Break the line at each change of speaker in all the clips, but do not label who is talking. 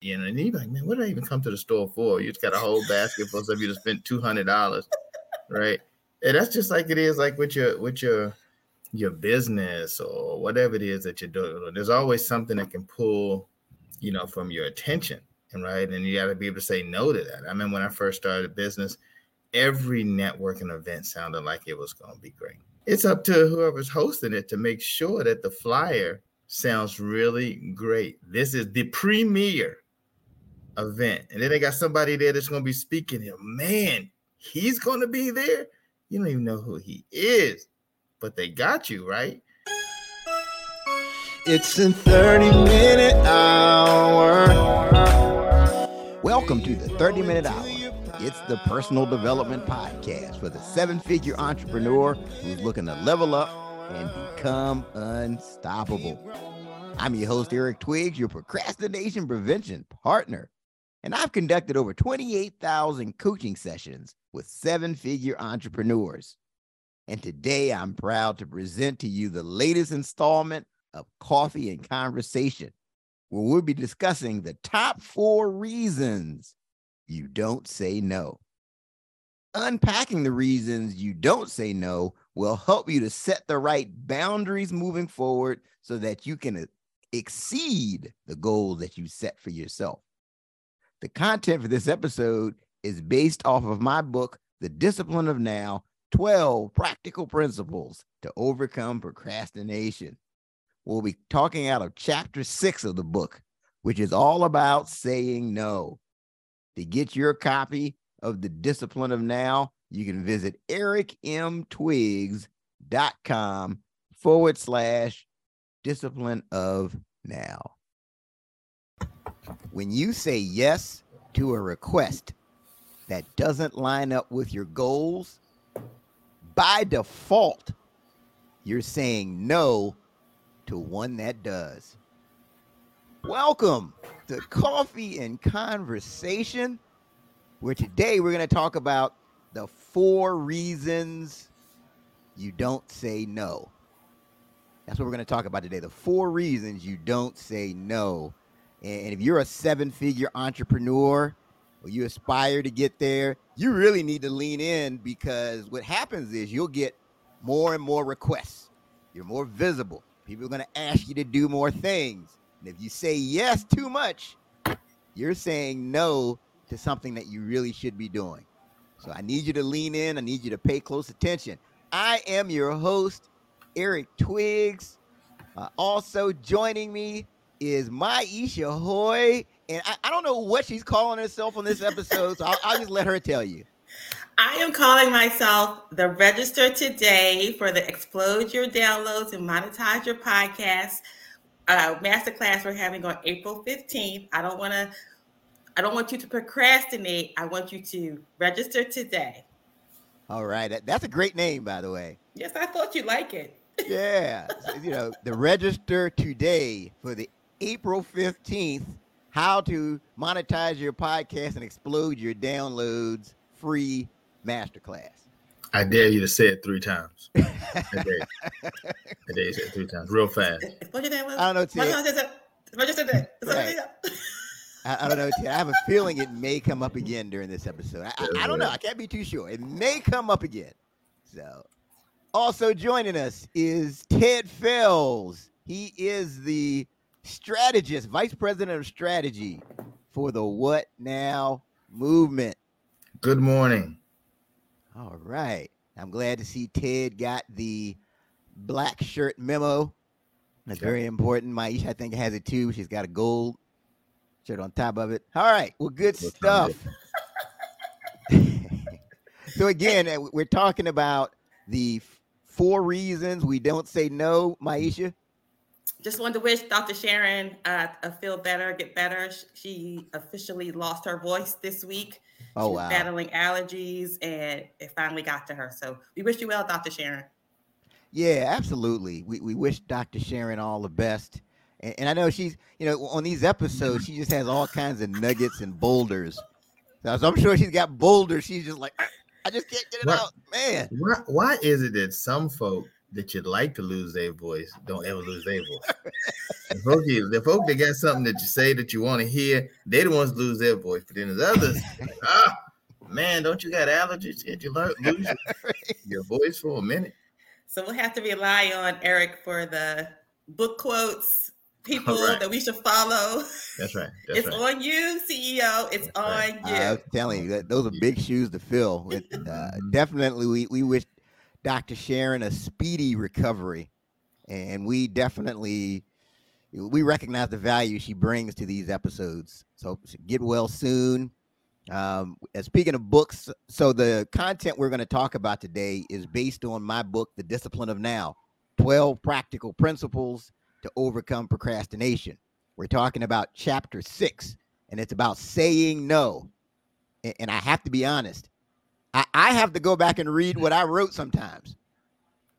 You know, and you're like, man, what did I even come to the store for? You just got a whole basket full of stuff. You just spent two hundred dollars, right? And that's just like it is, like with your with your your business or whatever it is that you're doing. There's always something that can pull, you know, from your attention, and right, and you got to be able to say no to that. I mean, when I first started business, every networking event sounded like it was going to be great. It's up to whoever's hosting it to make sure that the flyer sounds really great. This is the premier event. And then they got somebody there that's going to be speaking. And man, he's going to be there. You don't even know who he is, but they got you, right?
It's a 30 minute hour. Welcome to the 30 minute hour. It's the personal development podcast for the seven figure entrepreneur who's looking to level up and become unstoppable. I'm your host, Eric Twiggs, your procrastination prevention partner. And I've conducted over 28,000 coaching sessions with seven figure entrepreneurs. And today I'm proud to present to you the latest installment of Coffee and Conversation, where we'll be discussing the top four reasons you don't say no. Unpacking the reasons you don't say no will help you to set the right boundaries moving forward so that you can uh, exceed the goals that you set for yourself. The content for this episode is based off of my book, The Discipline of Now 12 Practical Principles to Overcome Procrastination. We'll be talking out of chapter six of the book, which is all about saying no. To get your copy of The Discipline of Now, you can visit ericmtwiggs.com forward slash discipline of now. When you say yes to a request that doesn't line up with your goals, by default, you're saying no to one that does. Welcome to Coffee and Conversation, where today we're going to talk about the four reasons you don't say no. That's what we're going to talk about today. The four reasons you don't say no. And if you're a seven figure entrepreneur or you aspire to get there, you really need to lean in because what happens is you'll get more and more requests. You're more visible. People are going to ask you to do more things. And if you say yes too much, you're saying no to something that you really should be doing. So I need you to lean in. I need you to pay close attention. I am your host, Eric Twiggs. Uh, also joining me is Maisha Hoy. And I, I, don't know what she's calling herself on this episode, so I'll, I'll just let her tell you.
I am calling myself the register today for the Explode Your Downloads and Monetize Your Podcast uh, masterclass we're having on April 15th. I don't want to I don't want you to procrastinate. I want you to register today.
All right. That's a great name, by the way.
Yes, I thought you'd like it
yeah. you know, the register today for the April 15th, how to monetize your podcast and explode your downloads free masterclass.
I dare you to say it three times. I dare, I dare you say it three times, real fast.
I don't know. Tia. Right. I, I, don't know. Tia. I have a feeling it may come up again during this episode. I, I, I don't know. I can't be too sure. It may come up again. So also joining us is Ted Fells. He is the strategist, vice president of strategy for the What Now movement.
Good morning.
All right. I'm glad to see Ted got the black shirt memo. That's very important. Maisha, I think, has it too. She's got a gold shirt on top of it. All right. Well, good stuff. so, again, uh, we're talking about the four reasons we don't say no, Maisha?
Just wanted to wish Dr. Sharon uh, feel better, get better. She officially lost her voice this week. Oh, She's wow. battling allergies and it finally got to her. So we wish you well, Dr. Sharon.
Yeah, absolutely. We, we wish Dr. Sharon all the best. And, and I know she's, you know, on these episodes, she just has all kinds of nuggets and boulders. So, so I'm sure she's got boulders. She's just like, I just can't get it why, out, man.
Why, why is it that some folk that you'd like to lose their voice don't ever lose their voice. the, folk, the folk that got something that you say that you want to hear, they the ones lose their voice. But then there's others, ah, man, don't you got allergies? Can't you lose your, your voice for a minute?
So we'll have to rely on Eric for the book quotes, people right. that we should follow.
That's right. That's
it's
right.
on you, CEO. It's That's on right. you.
I'm telling you that those are big shoes to fill. It, uh, definitely, we we wish Dr. Sharon a speedy recovery, and we definitely we recognize the value she brings to these episodes. So get well soon. Um, speaking of books, so the content we're going to talk about today is based on my book, The Discipline of Now 12 Practical Principles to Overcome Procrastination. We're talking about chapter six, and it's about saying no. And, and I have to be honest, I, I have to go back and read what I wrote sometimes.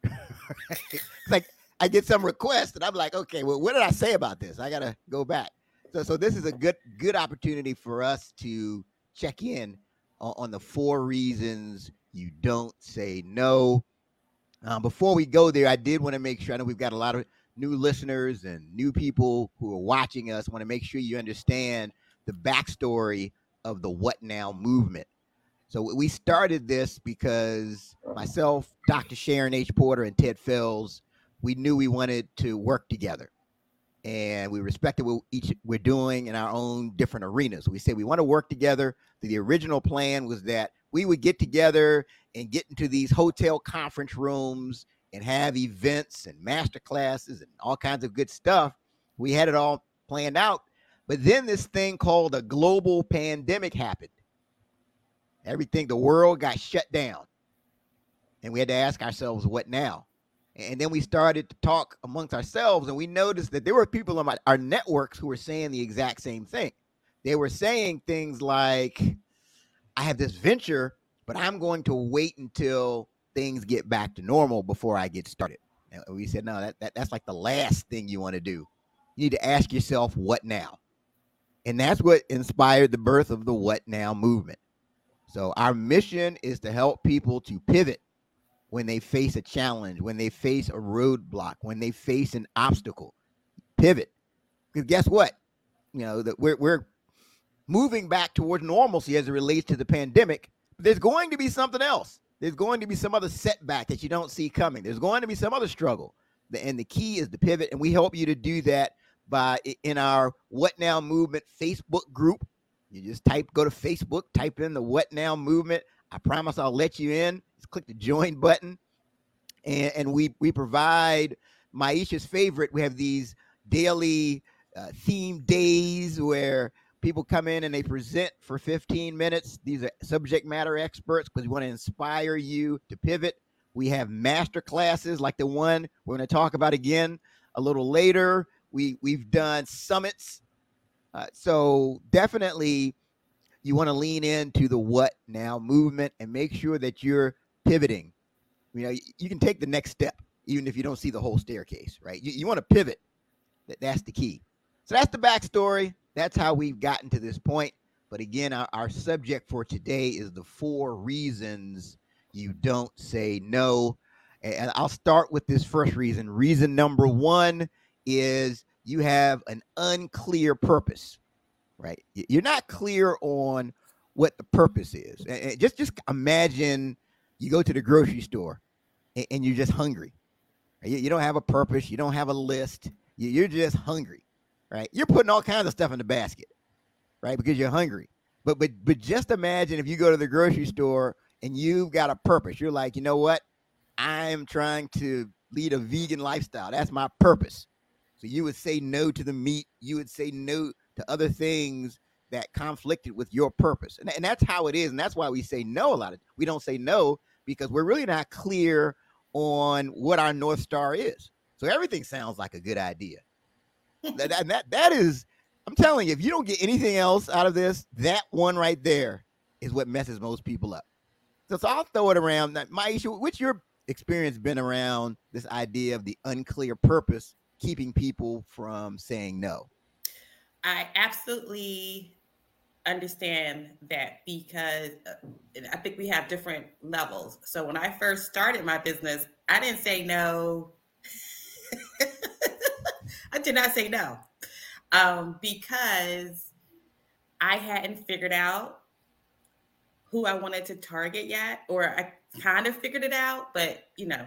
it's like I get some requests, and I'm like, okay, well, what did I say about this? I got to go back. So, so this is a good good opportunity for us to check in on, on the four reasons you don't say no. Um, before we go there, I did want to make sure I know we've got a lot of new listeners and new people who are watching us. Want to make sure you understand the backstory of the What Now movement. So we started this because myself, Dr. Sharon H. Porter, and Ted Fells, we knew we wanted to work together and we respected what each we're doing in our own different arenas. We said we want to work together. The original plan was that we would get together and get into these hotel conference rooms and have events and master classes and all kinds of good stuff. We had it all planned out. But then this thing called a global pandemic happened. Everything, the world got shut down. And we had to ask ourselves, what now? And then we started to talk amongst ourselves, and we noticed that there were people on our networks who were saying the exact same thing. They were saying things like, I have this venture, but I'm going to wait until things get back to normal before I get started. And we said, no, that, that that's like the last thing you want to do. You need to ask yourself, what now? And that's what inspired the birth of the What Now movement. So, our mission is to help people to pivot when they face a challenge, when they face a roadblock, when they face an obstacle. Pivot. Because guess what? You know, that we're we're moving back towards normalcy as it relates to the pandemic. There's going to be something else. There's going to be some other setback that you don't see coming. There's going to be some other struggle. And the key is to pivot. And we help you to do that by in our What Now Movement Facebook group. You just type, go to Facebook, type in the What Now Movement. I promise I'll let you in Just click the join button, and, and we we provide Maisha's favorite. We have these daily uh, theme days where people come in and they present for 15 minutes. These are subject matter experts because we want to inspire you to pivot. We have master classes like the one we're going to talk about again a little later. We we've done summits. Uh, so definitely you want to lean into the what now movement and make sure that you're pivoting. You know, you can take the next step even if you don't see the whole staircase, right? You, you want to pivot. That, that's the key. So that's the backstory. That's how we've gotten to this point. But again, our, our subject for today is the four reasons you don't say no. And I'll start with this first reason. Reason number one is you have an unclear purpose, right? You're not clear on what the purpose is. And just just imagine you go to the grocery store and, and you're just hungry. You, you, don't have a purpose. You don't have a list. You, you're just hungry, right? You're putting all kinds of stuff in the basket, right? Because you're hungry. But but but just imagine if you go to the grocery store and you've got a purpose. You're like, you know what? I'm trying to lead a vegan lifestyle. That's my purpose. So you would say no to the meat. You would say no to other things that conflicted with your purpose. And, and that's how it is. And that's why we say no a lot of we don't say no because we're really not clear on what our North Star is. So everything sounds like a good idea. that, that, that, that is, I'm telling you, if you don't get anything else out of this, that one right there is what messes most people up. So, so I'll throw it around. Maisha, what's your experience been around this idea of the unclear purpose keeping people from saying no?
I absolutely understand that because uh, I think we have different levels. So when I first started my business, I didn't say no. I did not say no um, because I hadn't figured out who I wanted to target yet, or I kind of figured it out, but you know,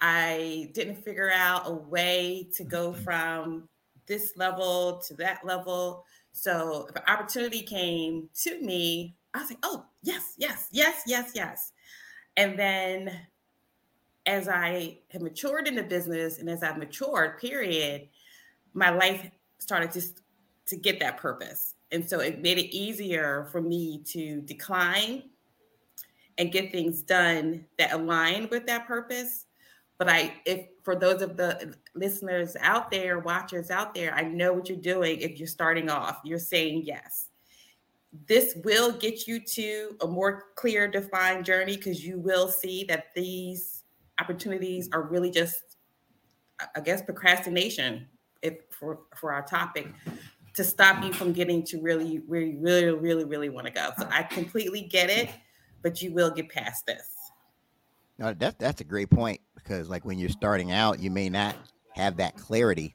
I didn't figure out a way to go mm-hmm. from this level to that level. So if an opportunity came to me, I was like, oh, yes, yes, yes, yes, yes. And then as I have matured in the business and as I've matured, period, my life started to, to get that purpose. And so it made it easier for me to decline and get things done that align with that purpose. But I, if for those of the listeners out there, watchers out there, I know what you're doing. If you're starting off, you're saying yes. This will get you to a more clear, defined journey because you will see that these opportunities are really just, I guess, procrastination. If for for our topic, to stop you from getting to really you really, really, really want to go. So I completely get it, but you will get past this.
No, that's that's a great point because like when you're starting out, you may not have that clarity,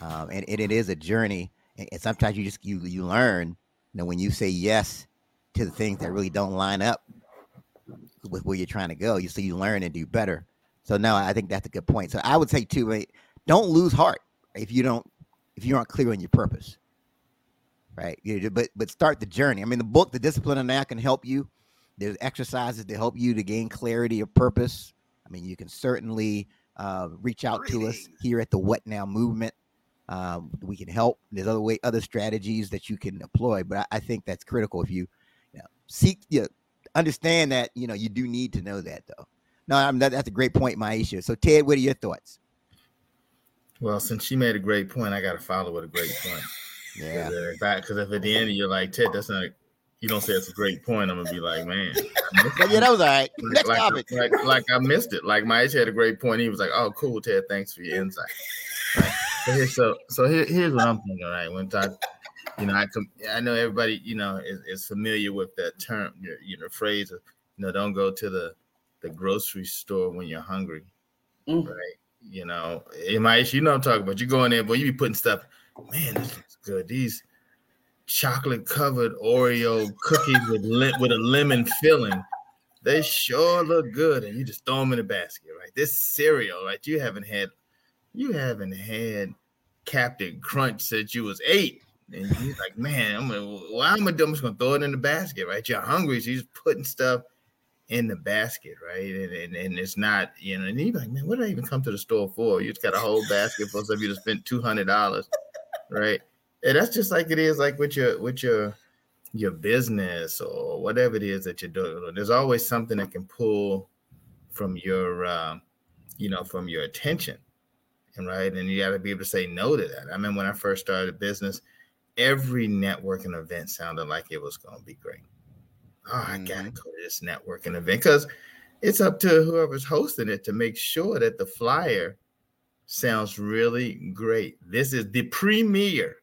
um, and, and, it is a journey. And, sometimes you just you you learn, you know, when you say yes to the things that really don't line up with where you're trying to go, you so you learn and do better. So no, I think that's a good point. So I would say too, don't lose heart if you don't if you aren't clear on your purpose right? You, but but start the journey. I mean, the book, The Discipline of Now, can help you. There's exercises to help you to gain clarity of purpose. I mean, you can certainly uh, reach out to us here at the What Now Movement. Um, we can help. There's other way, other strategies that you can employ, but I, I think that's critical if you, you know, seek, you know, understand that you know you do need to know that though. No, I mean, that, that's a great point, Maisha. So, Ted, what are your thoughts?
Well, since she made a great point, I got to follow with a great point.
Yeah.
Because if, if at the end you're like, Ted, that's not, you don't say it's a great point, I'm going to be like, man.
yeah, that was all right.
Like, Next like, topic. Like, like, I missed it. Like, Mike had a great point. He was like, oh, cool, Ted, thanks for your insight. Right? So, so, here, here's what I'm thinking, right? When I, you know, I com- I know everybody, you know, is, is familiar with that term, you know, phrase of, you know, don't go to the, the grocery store when you're hungry, mm. right? You know, in Maisha, you know I'm talking about. You go in there, boy, you be putting stuff man, this looks good. These chocolate covered Oreo cookies with with a lemon filling, they sure look good. And you just throw them in the basket, right? This cereal, right? You haven't had, you haven't had Captain Crunch since you was eight. And you're like, man, I'm gonna, well, I'm gonna? I'm just gonna throw it in the basket, right? You're hungry, so you're just putting stuff in the basket, right? And, and, and it's not, you know, and you're like, man, what did I even come to the store for? You just got a whole basket full of stuff. You just spent two hundred dollars right? And that's just like it is like with your with your your business or whatever it is that you're doing. There's always something that can pull from your um, you know from your attention, and right, and you got to be able to say no to that. I mean, when I first started a business, every networking event sounded like it was going to be great. Oh, I gotta mm-hmm. go to this networking event because it's up to whoever's hosting it to make sure that the flyer sounds really great. This is the premier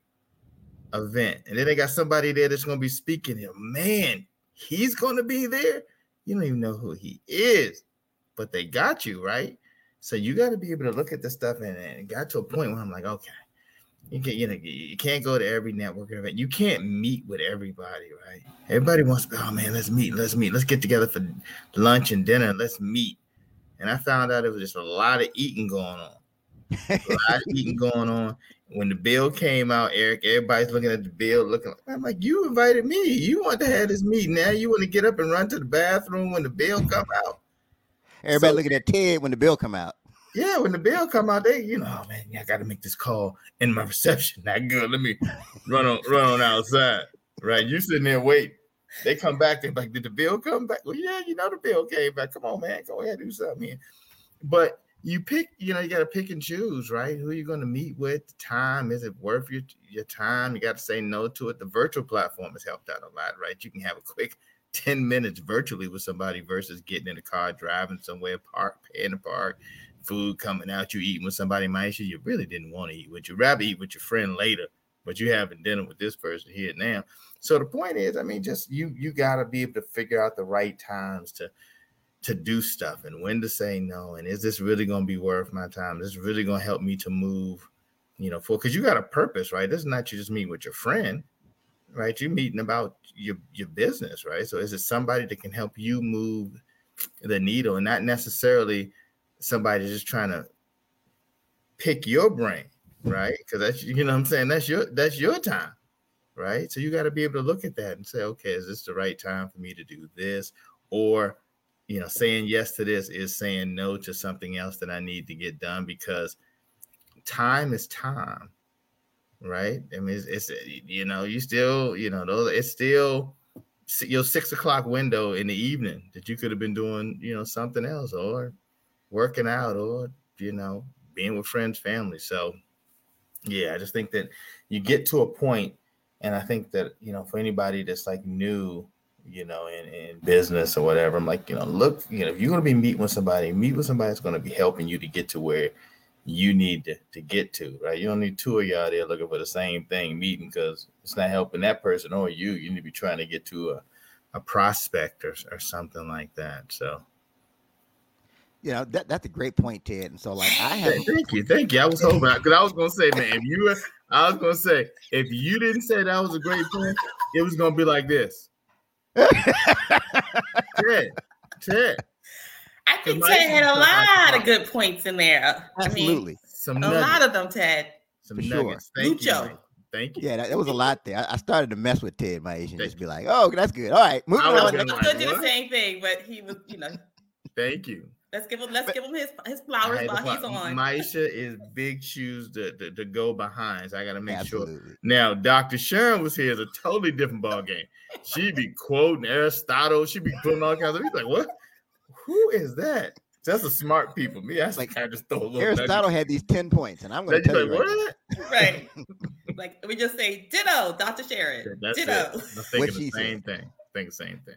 event. And then they got somebody there that's going to be speaking here. Man, he's going to be there. You don't even know who he is, but they got you, right? So you got to be able to look at the stuff and, and got to a point where I'm like, okay, you can you know you can't go to every network event. You can't meet with everybody, right? Everybody wants to, oh man, let's meet, let's meet, let's get together for lunch and dinner, let's meet. And I found out it was just a lot of eating going on a lot of eating going on. When the bill came out, Eric, everybody's looking at the bill, looking like I'm like, you invited me. You want to have this meeting. Now you want to get up and run to the bathroom when the bill come out.
Everybody so, looking at Ted when the bill come out.
Yeah, when the bill come out, they, you know, oh man, I got to make this call in my reception. Not good. Let me run on run on outside. Right, you sitting there waiting. They come back. They're like, did the bill come back? Well, yeah, you know the bill came back. Come on, man, go ahead, do something. Here. But you pick, you know, you got to pick and choose, right? Who you're you going to meet with? The time is it worth your your time? You got to say no to it. The virtual platform has helped out a lot, right? You can have a quick 10 minutes virtually with somebody versus getting in a car, driving somewhere, park, paying the park, food coming out, you eating with somebody might you really didn't want to eat with. You rather eat with your friend later, but you having dinner with this person here now. So the point is, I mean, just you you gotta be able to figure out the right times to to do stuff and when to say no and is this really going to be worth my time? Is this really going to help me to move you know for because you got a purpose right? This is not you just meet with your friend right? You're meeting about your your business right? So is it somebody that can help you move the needle and not necessarily somebody just trying to pick your brain right? Because that's you know i'm saying? That's your that's your time right? So you got to be able to look at that and say okay is this the right time for me to do this? Or you know, saying yes to this is saying no to something else that I need to get done because time is time, right? I mean, it's, it's you know, you still, you know, those it's still your six o'clock window in the evening that you could have been doing, you know, something else or working out or you know, being with friends, family. So, yeah, I just think that you get to a point, and I think that you know, for anybody that's like new you know, in, in business or whatever. I'm like, you know, look, you know, if you're going to be meeting with somebody, meet with somebody that's going to be helping you to get to where you need to, to get to, right? You don't need two of y'all there looking for the same thing meeting because it's not helping that person or you. You need to be trying to get to a, a prospect or, or something like that. So,
you know that that's a great point, Ted. And so, like, I have
thank you, thank you. I was hoping because I was gonna say, man, if you, I was gonna say, if you didn't say that was a great point, it was gonna be like this. Ted, Ted.
I think Ted had a lot of good points in there.
Absolutely. I mean,
Some a lot of them, Ted.
Some For nuggets. Sure. Thank
Lucho.
you. Thank you.
Yeah, that, that, was a lot there. I, I, started to mess with Ted, Maisha, just be like, "Oh, that's good. All right,
moving on." I was going to do the same thing, but he was, you know.
Thank you.
Let's give him let's but, give him his his flowers while he's on.
Maisha is big shoes to, to, to go behind. So I gotta make Absolutely. sure. Now, Dr. Sharon was here. here is a totally different ball game. She'd be quoting Aristotle, she'd be putting all kinds of he's like, what? Who is that? That's the smart people. Me, I like, I just throw a little
Aristotle nugget. had these 10 points, and I'm gonna tell like, you
right, right. like we just say ditto, Dr. Sharon.
Yeah, ditto. It. I'm thinking the same said. thing. Think the same thing.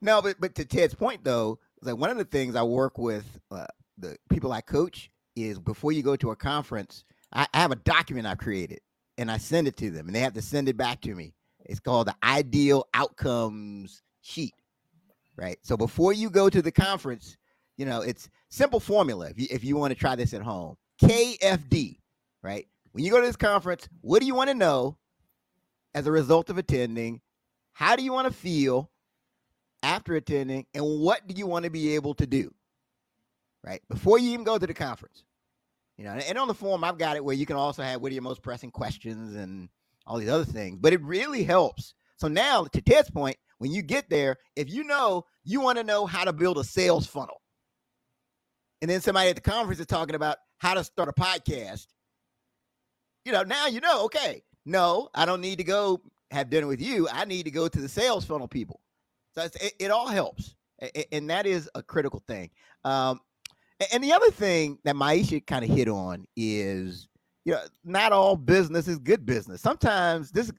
No, but but to Ted's point though, like one of the things I work with uh, the people I coach is before you go to a conference, I, I have a document I've created and I send it to them, and they have to send it back to me. It's called the ideal outcomes sheet, right? So before you go to the conference, you know it's simple formula. If you if you want to try this at home, KFD, right? When you go to this conference, what do you want to know as a result of attending? How do you want to feel? After attending and what do you want to be able to do right? Before you even go to the conference you know and on the form i've got it where you can also have what are your most pressing questions and all these other things but it really helps. So now to ted's point when you get there if you know you want to know how to build a sales funnel. And then somebody at the conference is talking about how to start a podcast. You know now you know okay no i don't need to go have dinner with you. I need to go to the sales funnel people so it, it, all helps, and that is a critical thing. Um, and the other thing that Maisha kind of hit on is, you know, not all business is good business. Sometimes this,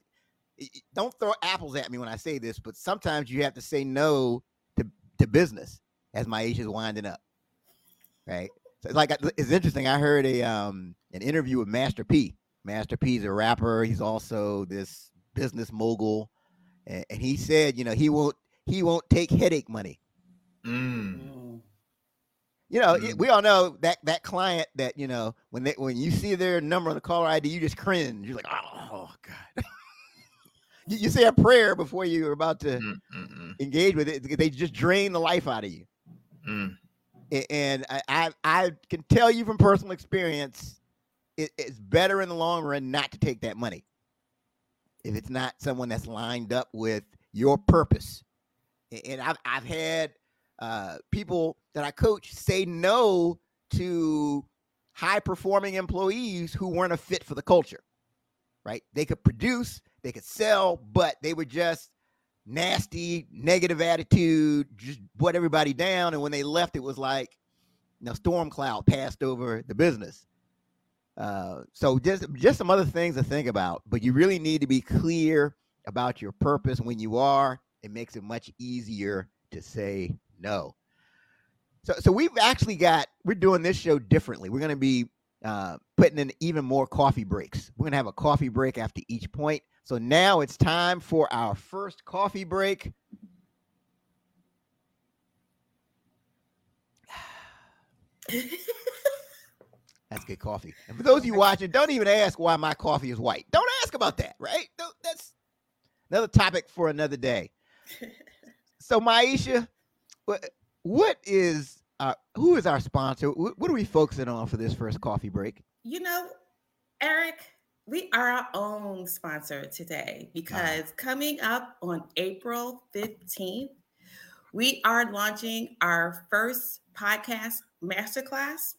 don't throw apples at me when I say this, but sometimes you have to say no to, to business as Maisha is winding up, right? So it's like it's interesting. I heard a um an interview with Master P. Master P is a rapper. He's also this business mogul, and, and he said, you know, he won't he won't take headache money.
Mm.
You know, mm. we all know that that client that you know when they when you see their number on the caller ID, you just cringe. You're like, oh God. you, you, say a prayer before you're about to Mm-mm-mm. engage with it. They just drain the life out of you.
Mm.
And I, I, I can tell you from personal experience, it, it's better in the long run not to take that money if it's not someone that's lined up with your purpose and I've I've had uh, people that I coach say no to high performing employees who weren't a fit for the culture. Right? They could produce, they could sell, but they were just nasty, negative attitude, just put everybody down. And when they left, it was like, you know, storm cloud passed over the business. Uh, so just just some other things to think about, but you really need to be clear about your purpose when you are it makes it much easier to say no. So, so we've actually got we're doing this show differently. We're going to be uh, putting in even more coffee breaks. We're going to have a coffee break after each point. So now it's time for our first coffee break. That's good coffee. And for those of you watching, don't even ask why my coffee is white. Don't ask about that, right? That's another topic for another day. So, Maisha, what, what is uh, who is our sponsor? What, are we focusing on for this first coffee break?
You know, Eric, we are our own sponsor today because uh-huh. coming up on April 15th, we are launching our first podcast masterclass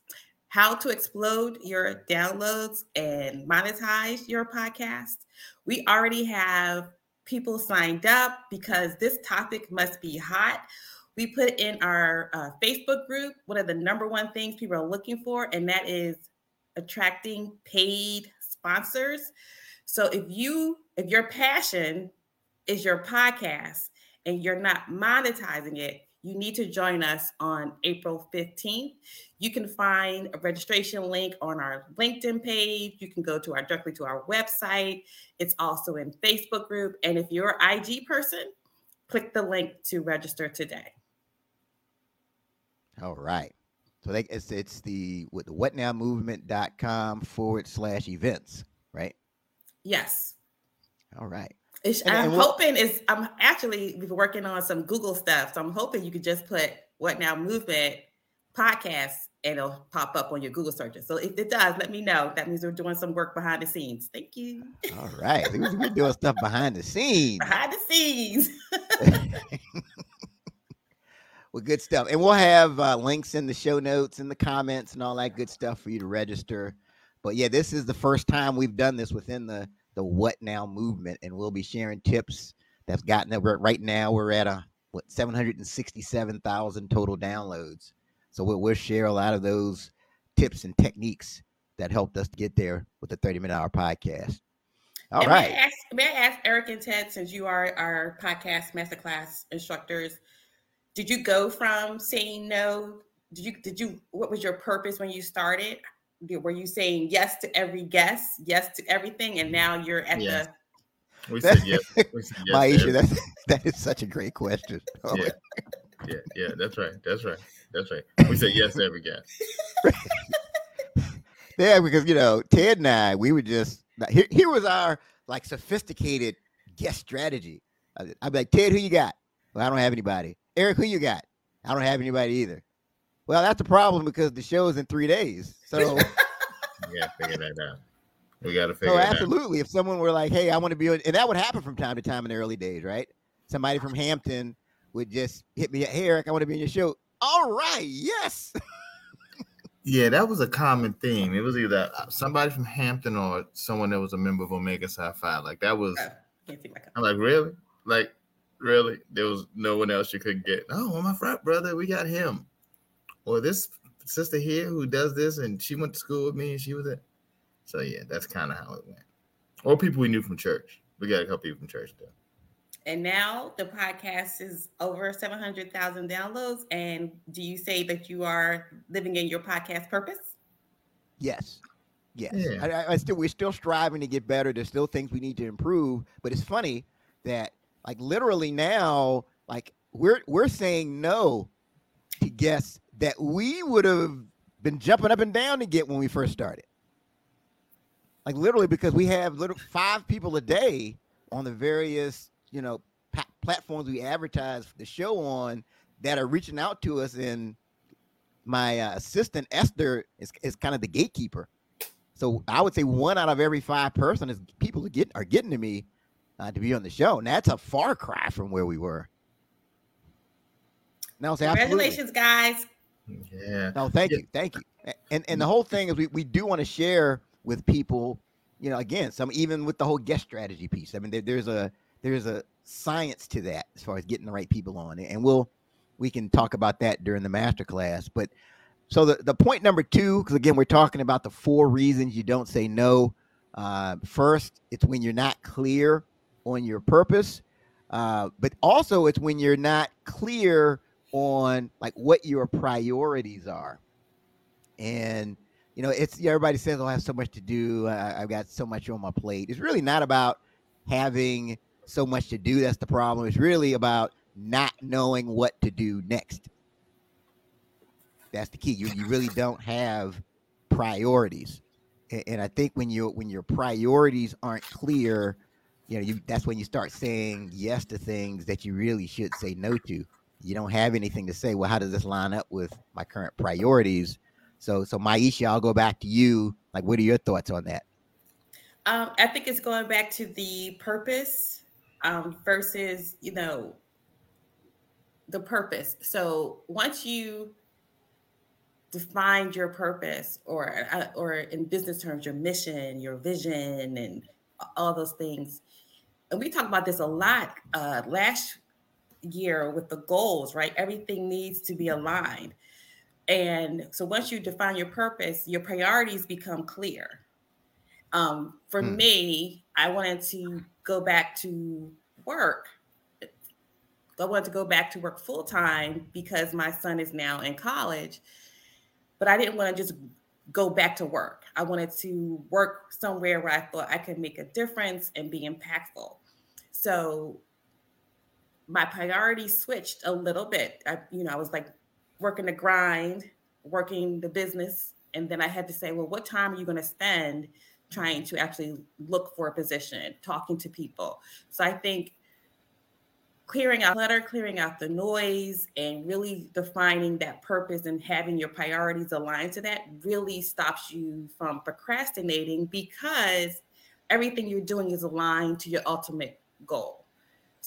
how to explode your downloads and monetize your podcast. We already have people signed up because this topic must be hot. We put in our uh, Facebook group one of the number one things people are looking for, and that is attracting paid sponsors. So if you if your passion is your podcast and you're not monetizing it, you need to join us on April 15th. You can find a registration link on our LinkedIn page. You can go to our directly to our website. It's also in Facebook group. And if you're an IG person, click the link to register today.
All right. So they, it's it's the with the whatnowmovement.com forward slash events, right?
Yes.
All right.
It's, and, I'm and hoping is I'm actually working on some Google stuff. So I'm hoping you could just put what now movement podcast and it'll pop up on your Google searches. So if it does, let me know. That means we're doing some work behind the scenes. Thank you.
All right. We're doing stuff behind the scenes.
Behind the scenes.
well, good stuff. And we'll have uh, links in the show notes and the comments and all that good stuff for you to register. But yeah, this is the first time we've done this within the the What Now movement, and we'll be sharing tips that's gotten that right now we're at a what 767,000 total downloads. So we'll, we'll share a lot of those tips and techniques that helped us get there with the 30 minute hour podcast. All and right.
May I, ask, may I ask Eric and Ted, since you are our podcast masterclass instructors, did you go from saying no? Did you did you what was your purpose when you started? Were you saying yes to every guest, yes to everything, and now you're at yes.
the we said yes. We
said yes Maisha, that's that is such a great question.
Oh, yeah. yeah, yeah, that's right. That's right. That's right. We said yes to every guess.
yeah, because you know, Ted and I, we would just here, here was our like sophisticated guest strategy. I'd be like, Ted, who you got? Well, I don't have anybody. Eric, who you got? I don't have anybody either. Well, that's the problem because the show is in three days. So
yeah, figure that out. We got to figure. So
absolutely, if someone were like, "Hey, I want to be," on, and that would happen from time to time in the early days, right? Somebody from Hampton would just hit me, "Hey, Eric, I want to be in your show." All right, yes.
yeah, that was a common theme. It was either uh, somebody from Hampton or someone that was a member of Omega Psi Phi. Like that was. Oh, I'm like, really? Like, really? There was no one else you could get. Oh, well, my frat brother, we got him or this sister here who does this and she went to school with me and she was it. So yeah, that's kind of how it went. Or people we knew from church. We got a couple people from church though.
And now the podcast is over 700,000 downloads. And do you say that you are living in your podcast purpose?
Yes. Yes. Yeah. I, I still we're still striving to get better. There's still things we need to improve. But it's funny that like literally now, like we're we're saying no to guests that we would have been jumping up and down to get when we first started. Like literally, because we have little five people a day on the various, you know, pa- platforms we advertise the show on that are reaching out to us. And my uh, assistant Esther is, is kind of the gatekeeper. So I would say one out of every five person is people are getting are getting to me uh, to be on the show, and that's a far cry from where we were.
Now, congratulations, guys!
Yeah.
No, thank yeah. you, thank you. And and the whole thing is we, we do want to share with people, you know, again, some even with the whole guest strategy piece. I mean, there, there's a there's a science to that as far as getting the right people on, and we'll we can talk about that during the master class. But so the the point number two, because again, we're talking about the four reasons you don't say no. Uh, first, it's when you're not clear on your purpose, uh, but also it's when you're not clear on like what your priorities are. And you know, it's everybody says, "Oh, I have so much to do. I, I've got so much on my plate." It's really not about having so much to do. That's the problem. It's really about not knowing what to do next. That's the key. You you really don't have priorities, and, and I think when you when your priorities aren't clear, you know, you that's when you start saying yes to things that you really should say no to. You don't have anything to say. Well, how does this line up with my current priorities? So, so Maisha, I'll go back to you. Like, what are your thoughts on that?
Um, I think it's going back to the purpose um, versus, you know, the purpose. So once you define your purpose, or uh, or in business terms, your mission, your vision, and all those things, and we talked about this a lot uh, last year with the goals, right? Everything needs to be aligned. And so once you define your purpose, your priorities become clear. Um, for hmm. me, I wanted to go back to work. I wanted to go back to work full time because my son is now in college. But I didn't want to just go back to work. I wanted to work somewhere where I thought I could make a difference and be impactful. So my priorities switched a little bit. I, you know, I was like working the grind, working the business, and then I had to say, well, what time are you going to spend trying to actually look for a position, talking to people? So I think clearing out clutter, clearing out the noise, and really defining that purpose and having your priorities aligned to that really stops you from procrastinating because everything you're doing is aligned to your ultimate goal.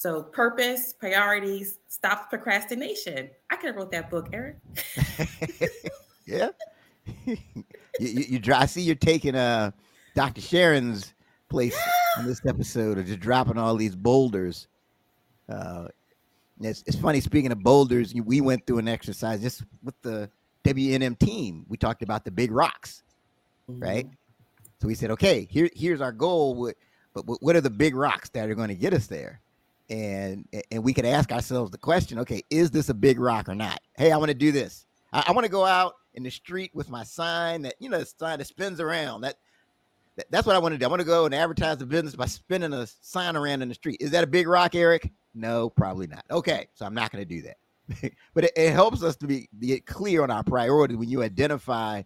So purpose, priorities, stop procrastination. I could have wrote that book, Eric.
yeah. you, you, you, I see you're taking uh Dr. Sharon's place on this episode of just dropping all these boulders. Uh, it's, it's funny. Speaking of boulders, we went through an exercise just with the WNM team. We talked about the big rocks, mm-hmm. right? So we said, okay, here, here's our goal. But what are the big rocks that are going to get us there? And and we could ask ourselves the question okay is this a big rock or not? Hey i want to do this. I, I want to go out in the street with my sign that you know the sign that spins around. That, that that's what i want to do. I want to go and advertise the business by spinning a sign around in the street. Is that a big rock eric? No probably not. Okay so i'm not going to do that. But it, it, helps us to be get clear on our priorities when you identify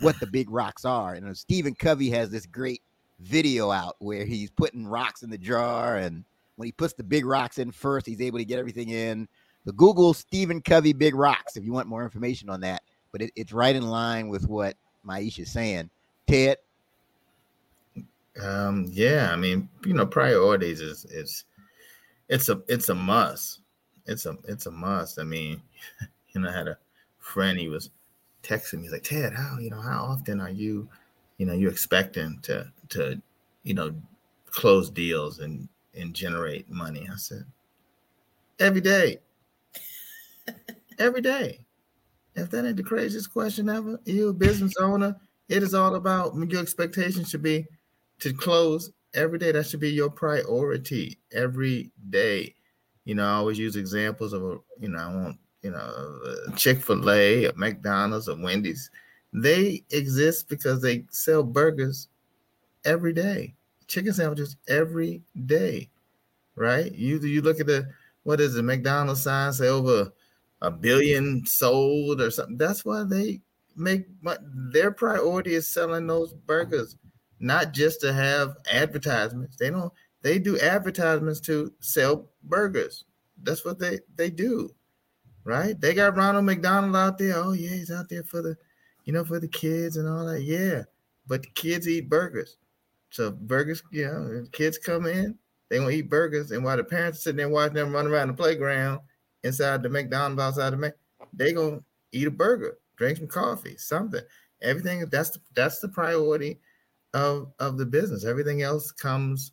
what the big rocks are. And stephen covey has this great video out where he's putting rocks in the jar and when he puts the big rocks in first, he's able to get everything in. The Google Stephen Covey Big Rocks if you want more information on that. But it, it's right in line with what Maisha is saying. Ted.
Um, yeah, I mean, you know, priorities is is it's a it's a must. It's a it's a must. I mean, you know, I had a friend, he was texting me, he's like, Ted, how you know, how often are you, you know, you expecting to to, you know, close deals and and generate money? I said, every day. every day. If that ain't the craziest question ever, you a business owner, it is all about your expectation should be to close every day. That should be your priority every day. You know, I always use examples of a, you know, I want, you know, Chick-fil-A, a McDonald's, a Wendy's. They exist because they sell burgers every day chicken sandwiches every day, right? You you look at the what is the McDonald's sign say over a billion sold or something. That's why they make their priority is selling those burgers, not just to have advertisements. They don't they do advertisements to sell burgers. That's what they they do, right? They got Ronald McDonald out there. Oh yeah, he's out there for the, you know, for the kids and all that. Yeah, but the kids eat burgers. So burgers, know, kids come in, they to eat burgers, and while the parents are sitting there watching them run around the playground inside the McDonald's outside the Mac, they gonna eat a burger, drink some coffee, something. Everything that's the, that's the priority of of the business. Everything else comes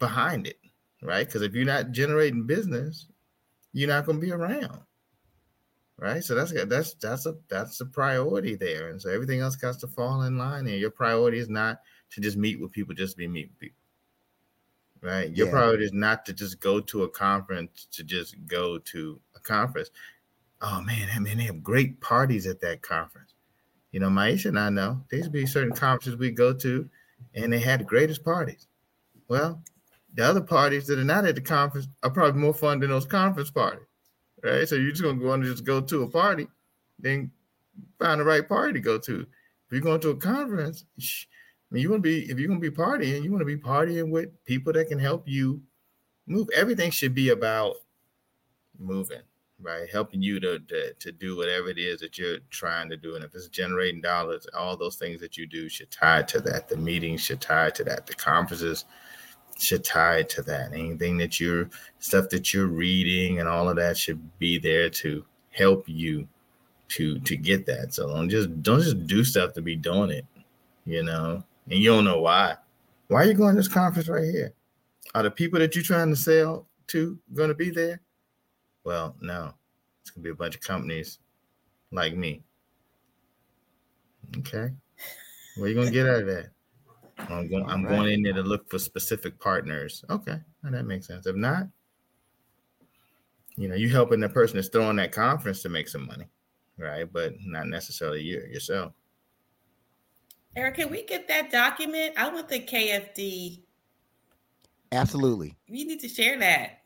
behind it, right? Because if you're not generating business, you're not gonna be around right? So that's that's that's a that's a priority there, and so everything else has to fall in line. And your priority is not to just meet with people, just be meet people, right? Your yeah. priority is not to just go to a conference to just go to a conference. Oh man, I mean they have great parties at that conference. You know, Maisha and I know there used to be certain conferences we go to, and they had the greatest parties. Well, the other parties that are not at the conference are probably more fun than those conference parties right? So you're just gonna go and just go to a party, then find the right party to go to. If you're going to a conference, mean, you want to be if you're going to be partying, you want to be partying with people that can help you move. Everything should be about moving, right? Helping you to, to to do whatever it is that you're trying to do. And if it's generating dollars, all those things that you do should tie to that. The meetings should tie to that. The conferences should tie to that. Anything that you're stuff that you're reading and all of that should be there to help you to to get that. So don't just don't just do stuff to be doing it, you know, and you don't know why. Why are you going to this conference right here? Are the people that you're trying to sell to going to be there? Well, no. It's gonna be a bunch of companies like me. Okay. What are you gonna get out of that? I'm going. I'm right. going in there to look for specific partners. Okay, well, that makes sense. If not, you know, you helping the person that's throwing that conference to make some money, right? But not necessarily you yourself.
Eric, can we get that document? I want the KFD.
Absolutely.
We need to share that.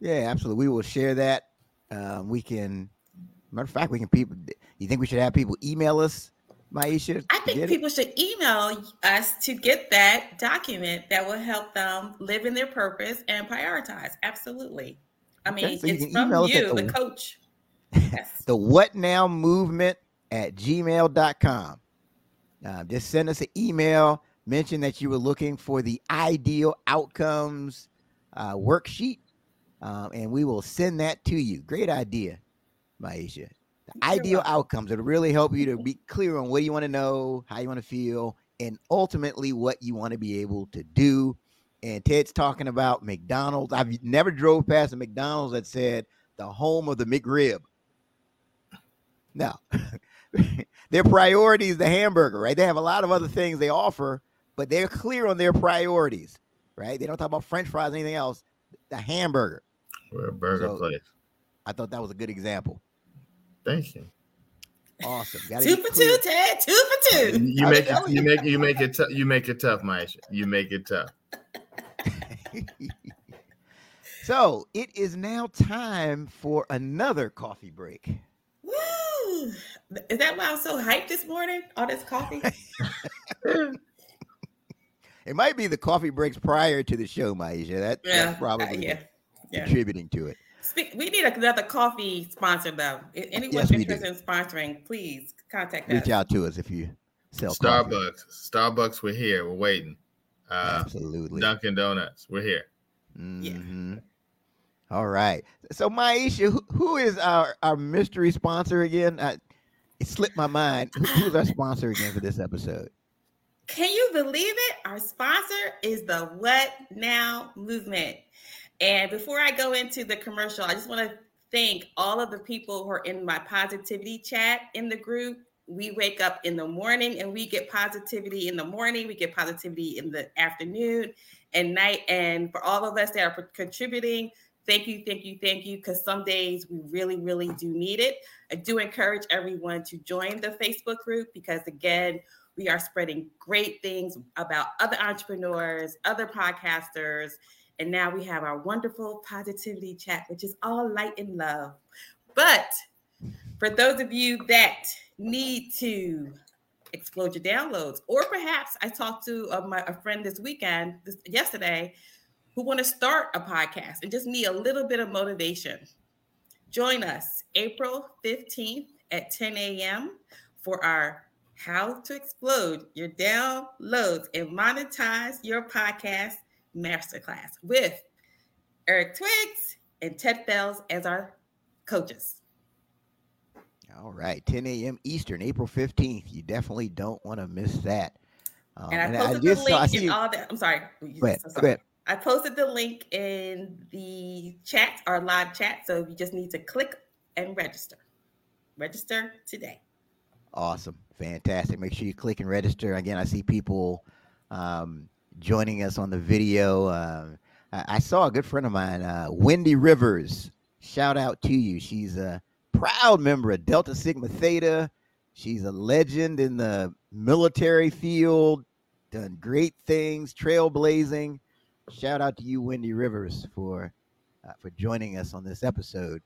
Yeah, absolutely. We will share that. Um, we can. Matter of fact, we can people. You think we should have people email us Maisha?
I think people it? should email us to get that document that will help them live in their purpose and prioritize. Absolutely. I mean, okay, so it's from you, the, the coach.
Yes. the what now movement at gmail.com. Uh, just send us an email, mention that you were looking for the ideal outcomes uh, worksheet, um, and we will send that to you. Great idea, Maisha The ideal outcomes. It'll really help you to be clear on what you want to know, how you want to feel, and ultimately what you want to be able to do. And Ted's talking about McDonald's. I've never drove past a McDonald's that said the home of the McRib. No, their priority is the hamburger, right? They have a lot of other things they offer, but they're clear on their priorities, right? They don't talk about French fries or anything else. The hamburger.
We're a burger so place.
I thought that was a good example.
Thank you.
Awesome.
Gotta two for two, Ted. Two for two.
You make it. You make you make it. T- you make it tough, Maisha. You make it tough.
so it is now time for another coffee break.
Woo! Is that why I'm so hyped this morning? All this coffee.
it might be the coffee breaks prior to the show, Maisha. That, yeah, that's probably uh, yeah. contributing to it.
Speak, we need another coffee sponsor though. Anyone yes, interested in sponsoring, please contact
Reach
us.
Reach out to us if you sell
Starbucks. Coffee. Starbucks, we're here. We're waiting.
Uh, Absolutely.
Dunkin' Donuts, we're here.
Mm-hmm. Yeah. All right. So Maisha, who, who is our, our mystery sponsor again? I, it slipped my mind. Who, who's our sponsor again for this episode?
Can you believe it? Our sponsor is the What Now movement. And before I go into the commercial, I just want to thank all of the people who are in my positivity chat in the group. We wake up in the morning and we get positivity in the morning, we get positivity in the afternoon and night. And for all of us that are contributing, thank you, thank you, thank you. Because some days we really, really do need it. I do encourage everyone to join the Facebook group because, again, we are spreading great things about other entrepreneurs, other podcasters, and now we have our wonderful positivity chat, which is all light and love. But for those of you that need to explode your downloads, or perhaps I talked to uh, my, a friend this weekend, this, yesterday, who want to start a podcast and just need a little bit of motivation. Join us April 15th at 10 a.m. for our How to Explode Your Downloads and Monetize Your Podcast masterclass with Eric Twiggs and Ted Fells as our coaches.
All right, 10 a.m. Eastern, April 15th. You definitely don't want to miss that.
Um, and I posted and I the link in all the. I'm sorry.
Go ahead, sorry. Go ahead.
I posted the link in the chat, our live chat. So you just need to click and register. Register today.
Awesome. Fantastic. Make sure you click and register. Again, I see people um, joining us on the video. Uh, I, saw a good friend of mine, uh, Wendy Rivers. Shout out to you. She's a proud member of Delta Sigma Theta. She's a legend in the military field, done great things, trailblazing. Shout out to you, Wendy Rivers, for uh, for joining us on this episode.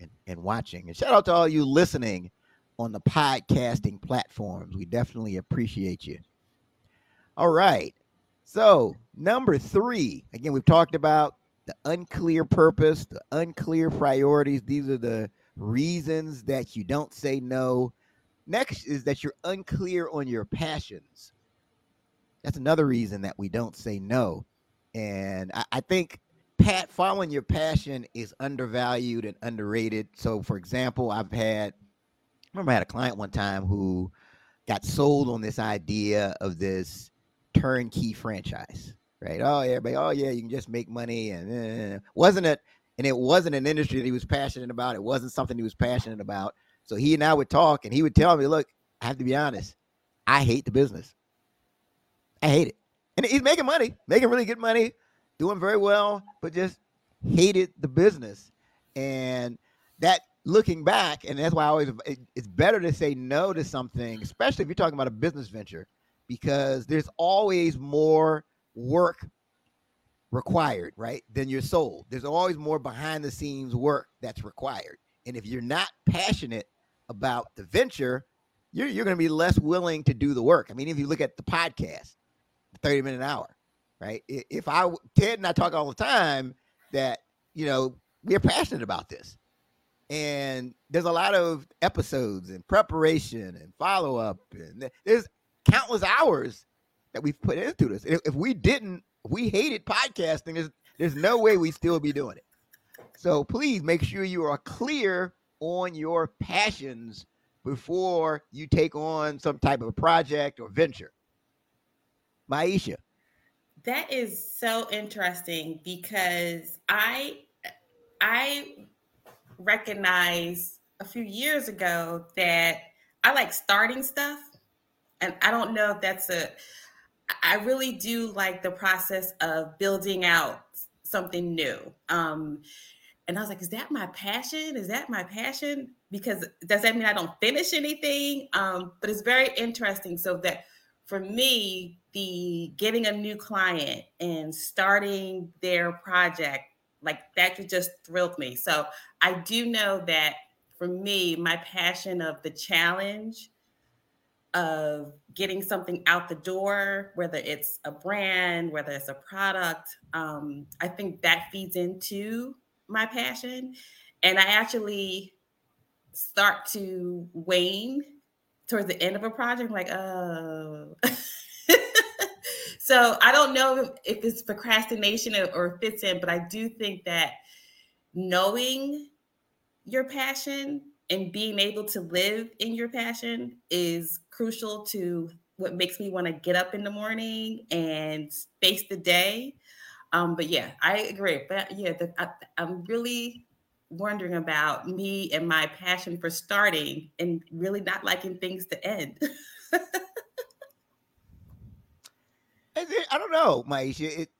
and, and watching. And shout out to all you listening on the podcasting platforms. We definitely appreciate you. All right. So, number three, again, we've talked about the unclear purpose, the unclear priorities. These are the reasons that you don't say no. Next is that you're unclear on your passions. That's another reason that we don't say no. And I, I think Pat following your passion is undervalued and underrated. So, for example, I've had I remember I had a client one time who got sold on this idea of this turnkey franchise, right? Oh, yeah, everybody, oh yeah, you can just make money, and uh, wasn't it? And it wasn't an industry that he was passionate about. It wasn't something he was passionate about. So he and I would talk, and he would tell me, "Look, I have to be honest. I hate the business. I hate it. And he's making money, making really good money, doing very well, but just hated the business. And that looking back, and that's why I always it's better to say no to something, especially if you're talking about a business venture because there's always more work required, right? Than you're sold. There's always more behind the scenes work that's required. And if you're not passionate about the venture, you're, you're going to be less willing to do the work. I mean, if you look at the podcast, 30 minute hour, right? If I, Ted and I talk all the time that, you know, we're passionate about this. And there's a lot of episodes and preparation and follow up. And there's countless hours that we've put into this. If, we didn't, we hated podcasting, there's there's no way we'd still be doing it. So please make sure you are clear on your passions before you take on some type of project or venture. Maisha.
That is so interesting because I I recognized a few years ago that I like starting stuff and I don't know if that's a I really do like the process of building out something new. Um, and I was like, is that my passion? Is that my passion? Because does that mean I don't finish anything? Um, but it's very interesting. So that for me, the getting a new client and starting their project, like that just thrilled me. So I do know that for me, my passion of the challenge of getting something out the door, whether it's a brand, whether it's a product, um, I think that feeds into my passion. And I actually start to wane towards the end of a project, like, oh. so I don't know if it's procrastination or fits in, but I do think that knowing your passion and being able to live in your passion is crucial to what makes me want to get up in the morning and face the day. Um, but yeah, I agree. But yeah, the, I, I'm really wondering about me and my passion for starting and really not liking things to end.
I don't know, Maisha. It,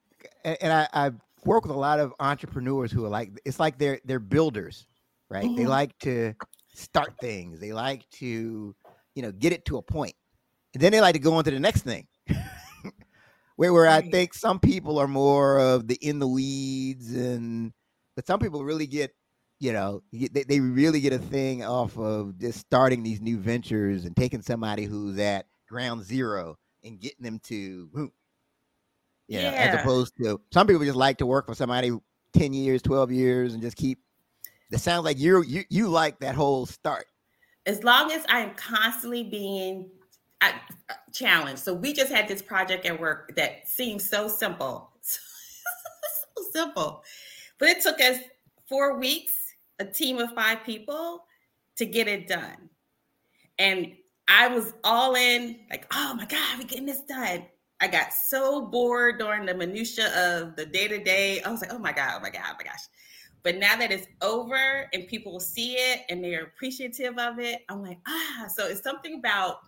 and I, I work with a lot of entrepreneurs who are like, it's like they're they're builders, right? Mm-hmm. They like to start things. They like to, you know, get it to a point. And then they like to go on to the next thing. where where I think some people are more of the in the weeds and but some people really get you know they, they really get a thing off of just starting these new ventures and taking somebody who's at ground zero and getting them to you know, yeah. as opposed to some people just like to work for somebody 10 years 12 years and just keep it sounds like you you you like that whole start.
As long as I'm constantly being uh, challenged. So we just had this project at work that seems so simple, so simple, but it took us four weeks, a team of five people, to get it done. And I was all in, like, oh my God, we're getting this done. I got so bored during the minutia of the day to day. I was like, oh my God, oh my God, oh my gosh. But now that it's over and people see it and they're appreciative of it, I'm like, ah, so it's something about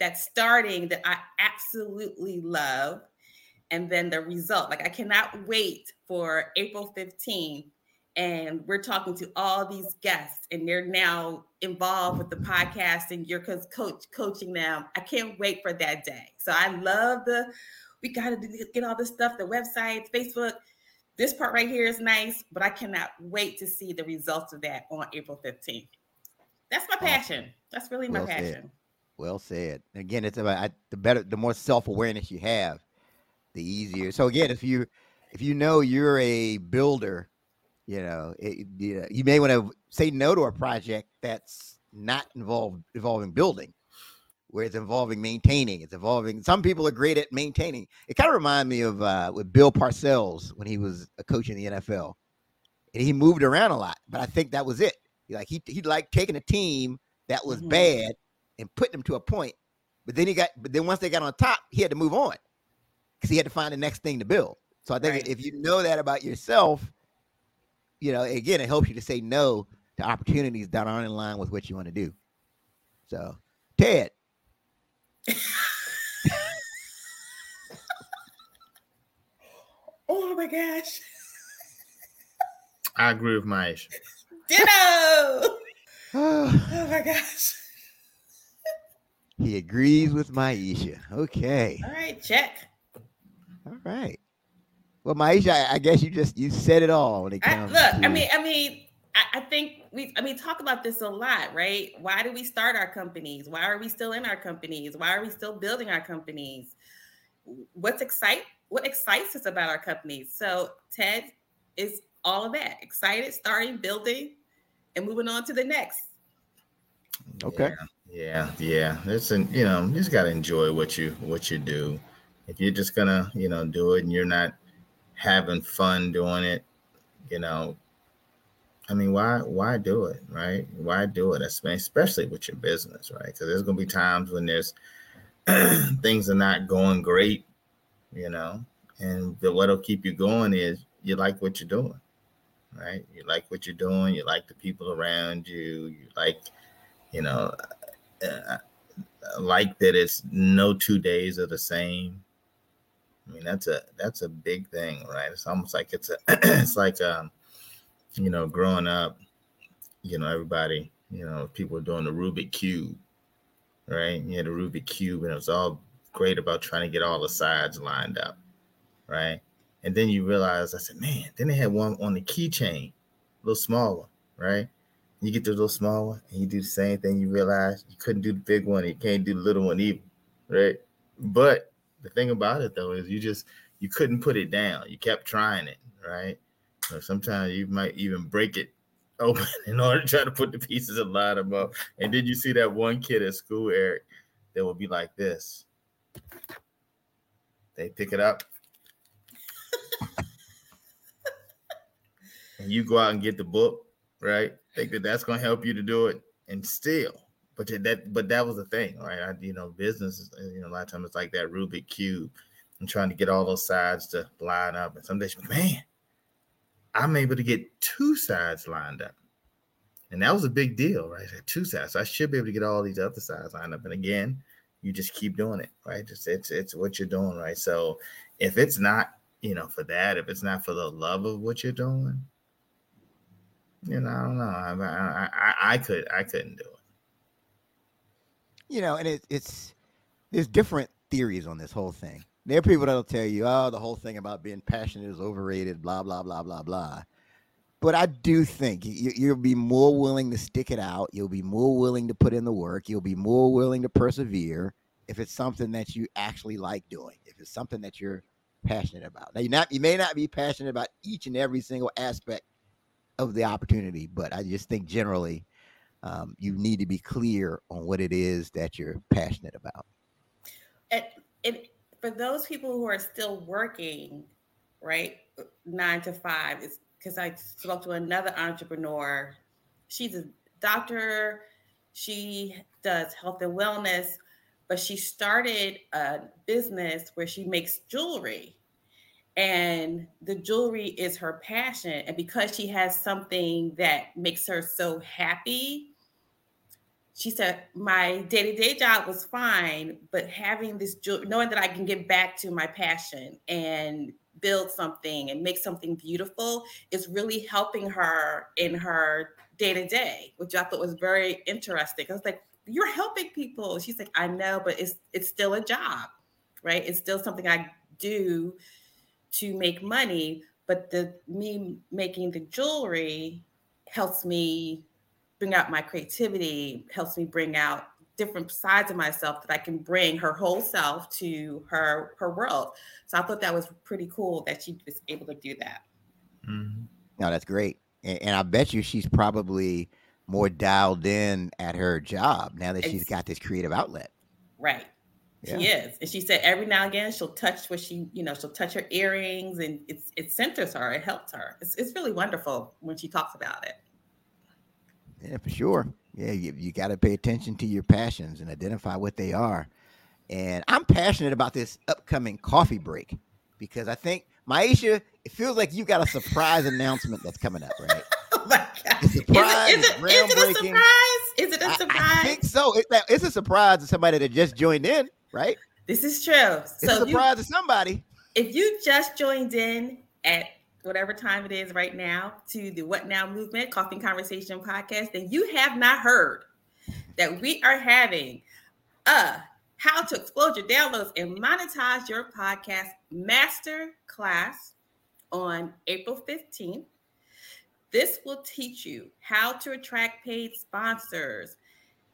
that starting that I absolutely love. And then the result, like I cannot wait for April 15th. And we're talking to all these guests, and they're now involved with the podcast, and you're coach coaching them. I can't wait for that day. So I love the we got to get all this stuff, the websites, Facebook this part right here is nice, but I cannot wait to see the results of that on April 15th. That's my passion. That's really my
well
passion.
Said. Well said. Again, it's about I, the better, the more self awareness you have, the easier. So again, if you if you know you're a builder, you know it, you, know, you may want to say no to a project that's not involved involving building where it's involving maintaining. It's involving. Some people are great at maintaining. It kind of reminds me of uh, with Bill Parcells when he was a coach in the NFL, and he moved around a lot. But I think that was it. Like he he liked taking a team that was mm-hmm. bad and putting them to a point. But then he got. But then once they got on top, he had to move on because he had to find the next thing to build. So I think right. if you know that about yourself, you know, again, it helps you to say no to opportunities that aren't in line with what you want to do. So, Ted,
oh my gosh.
I agree with Maisha.
Ditto. oh my gosh.
He agrees with my Maisha. Okay.
All right, check.
All right. Well, Maisha, I guess you just you said it all when it comes.
I, look, to... I mean, I mean, I, I, think we, I mean, talk about this a lot, right? Why do we start our companies? Why are we still in our companies? Why are we still building our companies? What's excite? What excites us about our companies? So Ted is all of that. Excited, starting, building, and moving on to the next.
Okay.
Yeah, yeah. yeah. It's an you know, you just gotta enjoy what you what you do. If you're just gonna, you know, do it and you're not having fun doing it, you know, I mean, why why do it, right? Why do it, especially with your business, right? Because there's gonna be times when there's things are not going great, you know, and the, what'll keep you going is you like what you're doing, right? You like what you're doing. You like the people around you. You like, you know, uh, like that. It's no two days are the same. I mean, that's a that's a big thing, right? It's almost like it's a it's like um you know, growing up, you know, everybody, you know, people were doing the Rubik cube, right? You had a Rubik cube, and it was all great about trying to get all the sides lined up, right? And then you realize, I said, man, then they had one on the keychain, a little smaller, right? You get the little small one, and you do the same thing. You realize you couldn't do the big one, you can't do the little one either, right? But the thing about it though is you just you couldn't put it down. You kept trying it, right? Or sometimes you might even break it open in order to try to put the pieces and line them up. And then you see that one kid at school, Eric, that will be like this. They pick it up. and you go out and get the book, right? Think that that's going to help you to do it, and still, but that, but that was the thing, right? I, you know, business, uh, you know, a lot of times it's like that Rubik cube, and trying to get all those sides to line up. And some days, man, I'm able to get two sides lined up. And that was a big deal, right? Two sides. So I should be able to get all these other sides lined up. And again, you just keep doing it, right? Just it's it's what you're doing, right? So if it's not, you know, for that, if it's not for the love of what you're doing, you know, I don't know. I I, I, I could I couldn't do.
You know, and it, it's there's different theories on this whole thing. There are people that'll tell you, oh, the whole thing about being passionate is overrated, blah, blah, blah, blah, blah. But I do think you, you'll be more willing to stick it out. You'll be more willing to put in the work. You'll be more willing to persevere if it's something that you actually like doing, if it's something that you're passionate about. Now, you not you may not be passionate about each and every single aspect of the opportunity, but I just think generally um, you need to be clear on what it is that you're passionate about.
And, and for those people who are still working, right, nine to five, is because I spoke to another entrepreneur. She's a doctor. She does health and wellness, but she started a business where she makes jewelry. And the jewelry is her passion. And because she has something that makes her so happy, she said my day-to-day job was fine but having this knowing that i can get back to my passion and build something and make something beautiful is really helping her in her day-to-day which i thought was very interesting. I was like you're helping people. She's like i know but it's it's still a job right? It's still something i do to make money but the me making the jewelry helps me bring out my creativity, helps me bring out different sides of myself that I can bring her whole self to her her world. So I thought that was pretty cool that she was able to do that.
Mm-hmm. No, that's great, and, and, I bet you she's probably more dialed in at her job now that she's got this creative outlet.
Right. Yeah. She is, and she said every now and again she'll touch what she, you know, she'll touch her earrings, and it's it centers her, it helps her. It's it's really wonderful when she talks about it.
Yeah, for sure. Yeah, you, you got to pay attention to your passions and identify what they are. And I'm passionate about this upcoming coffee break because I think Maisha, it feels like you got a surprise announcement that's coming up, right?
oh my god! surprise, is it, is, it, is it a surprise? Is it a surprise? I,
I think so. It, it's a surprise to somebody that just joined in, right?
This is true. It's
so a surprise you, to somebody.
If you just joined in at whatever time it is right now to the What Now Movement Coffee Conversation podcast, then you have not heard that we are having a how to explode your downloads and monetize your podcast master class on April 15th. This will teach you how to attract paid sponsors,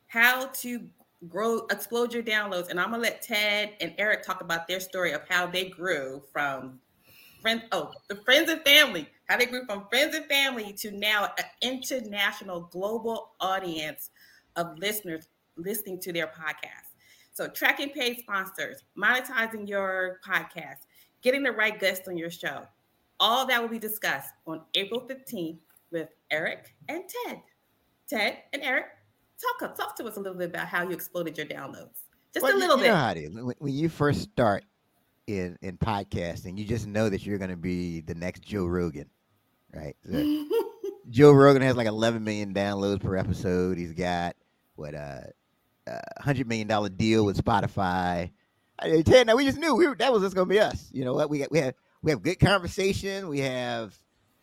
how to grow, explode your downloads. And I'm gonna let Ted and Eric talk about their story of how they grew from friends, oh, the friends and family, how they grew from friends and family to now an international global audience of listeners listening to their podcast. So tracking paid sponsors, monetizing your podcast, getting the right guests on your show. All that will be discussed on April 15th with Eric and Ted. Ted and Eric, talk, talk to us a little bit about how you exploded your downloads. Just well, a little
you
bit.
Know how to, when you first start, in in podcasting, you just know that you're going to be the next Joe Rogan, right? So Joe Rogan has like 11 million downloads per episode. He's got what uh, a hundred million dollar deal with Spotify. I tell you now, we just knew we were, that was just going to be us. You know what? We got we have we have good conversation. We have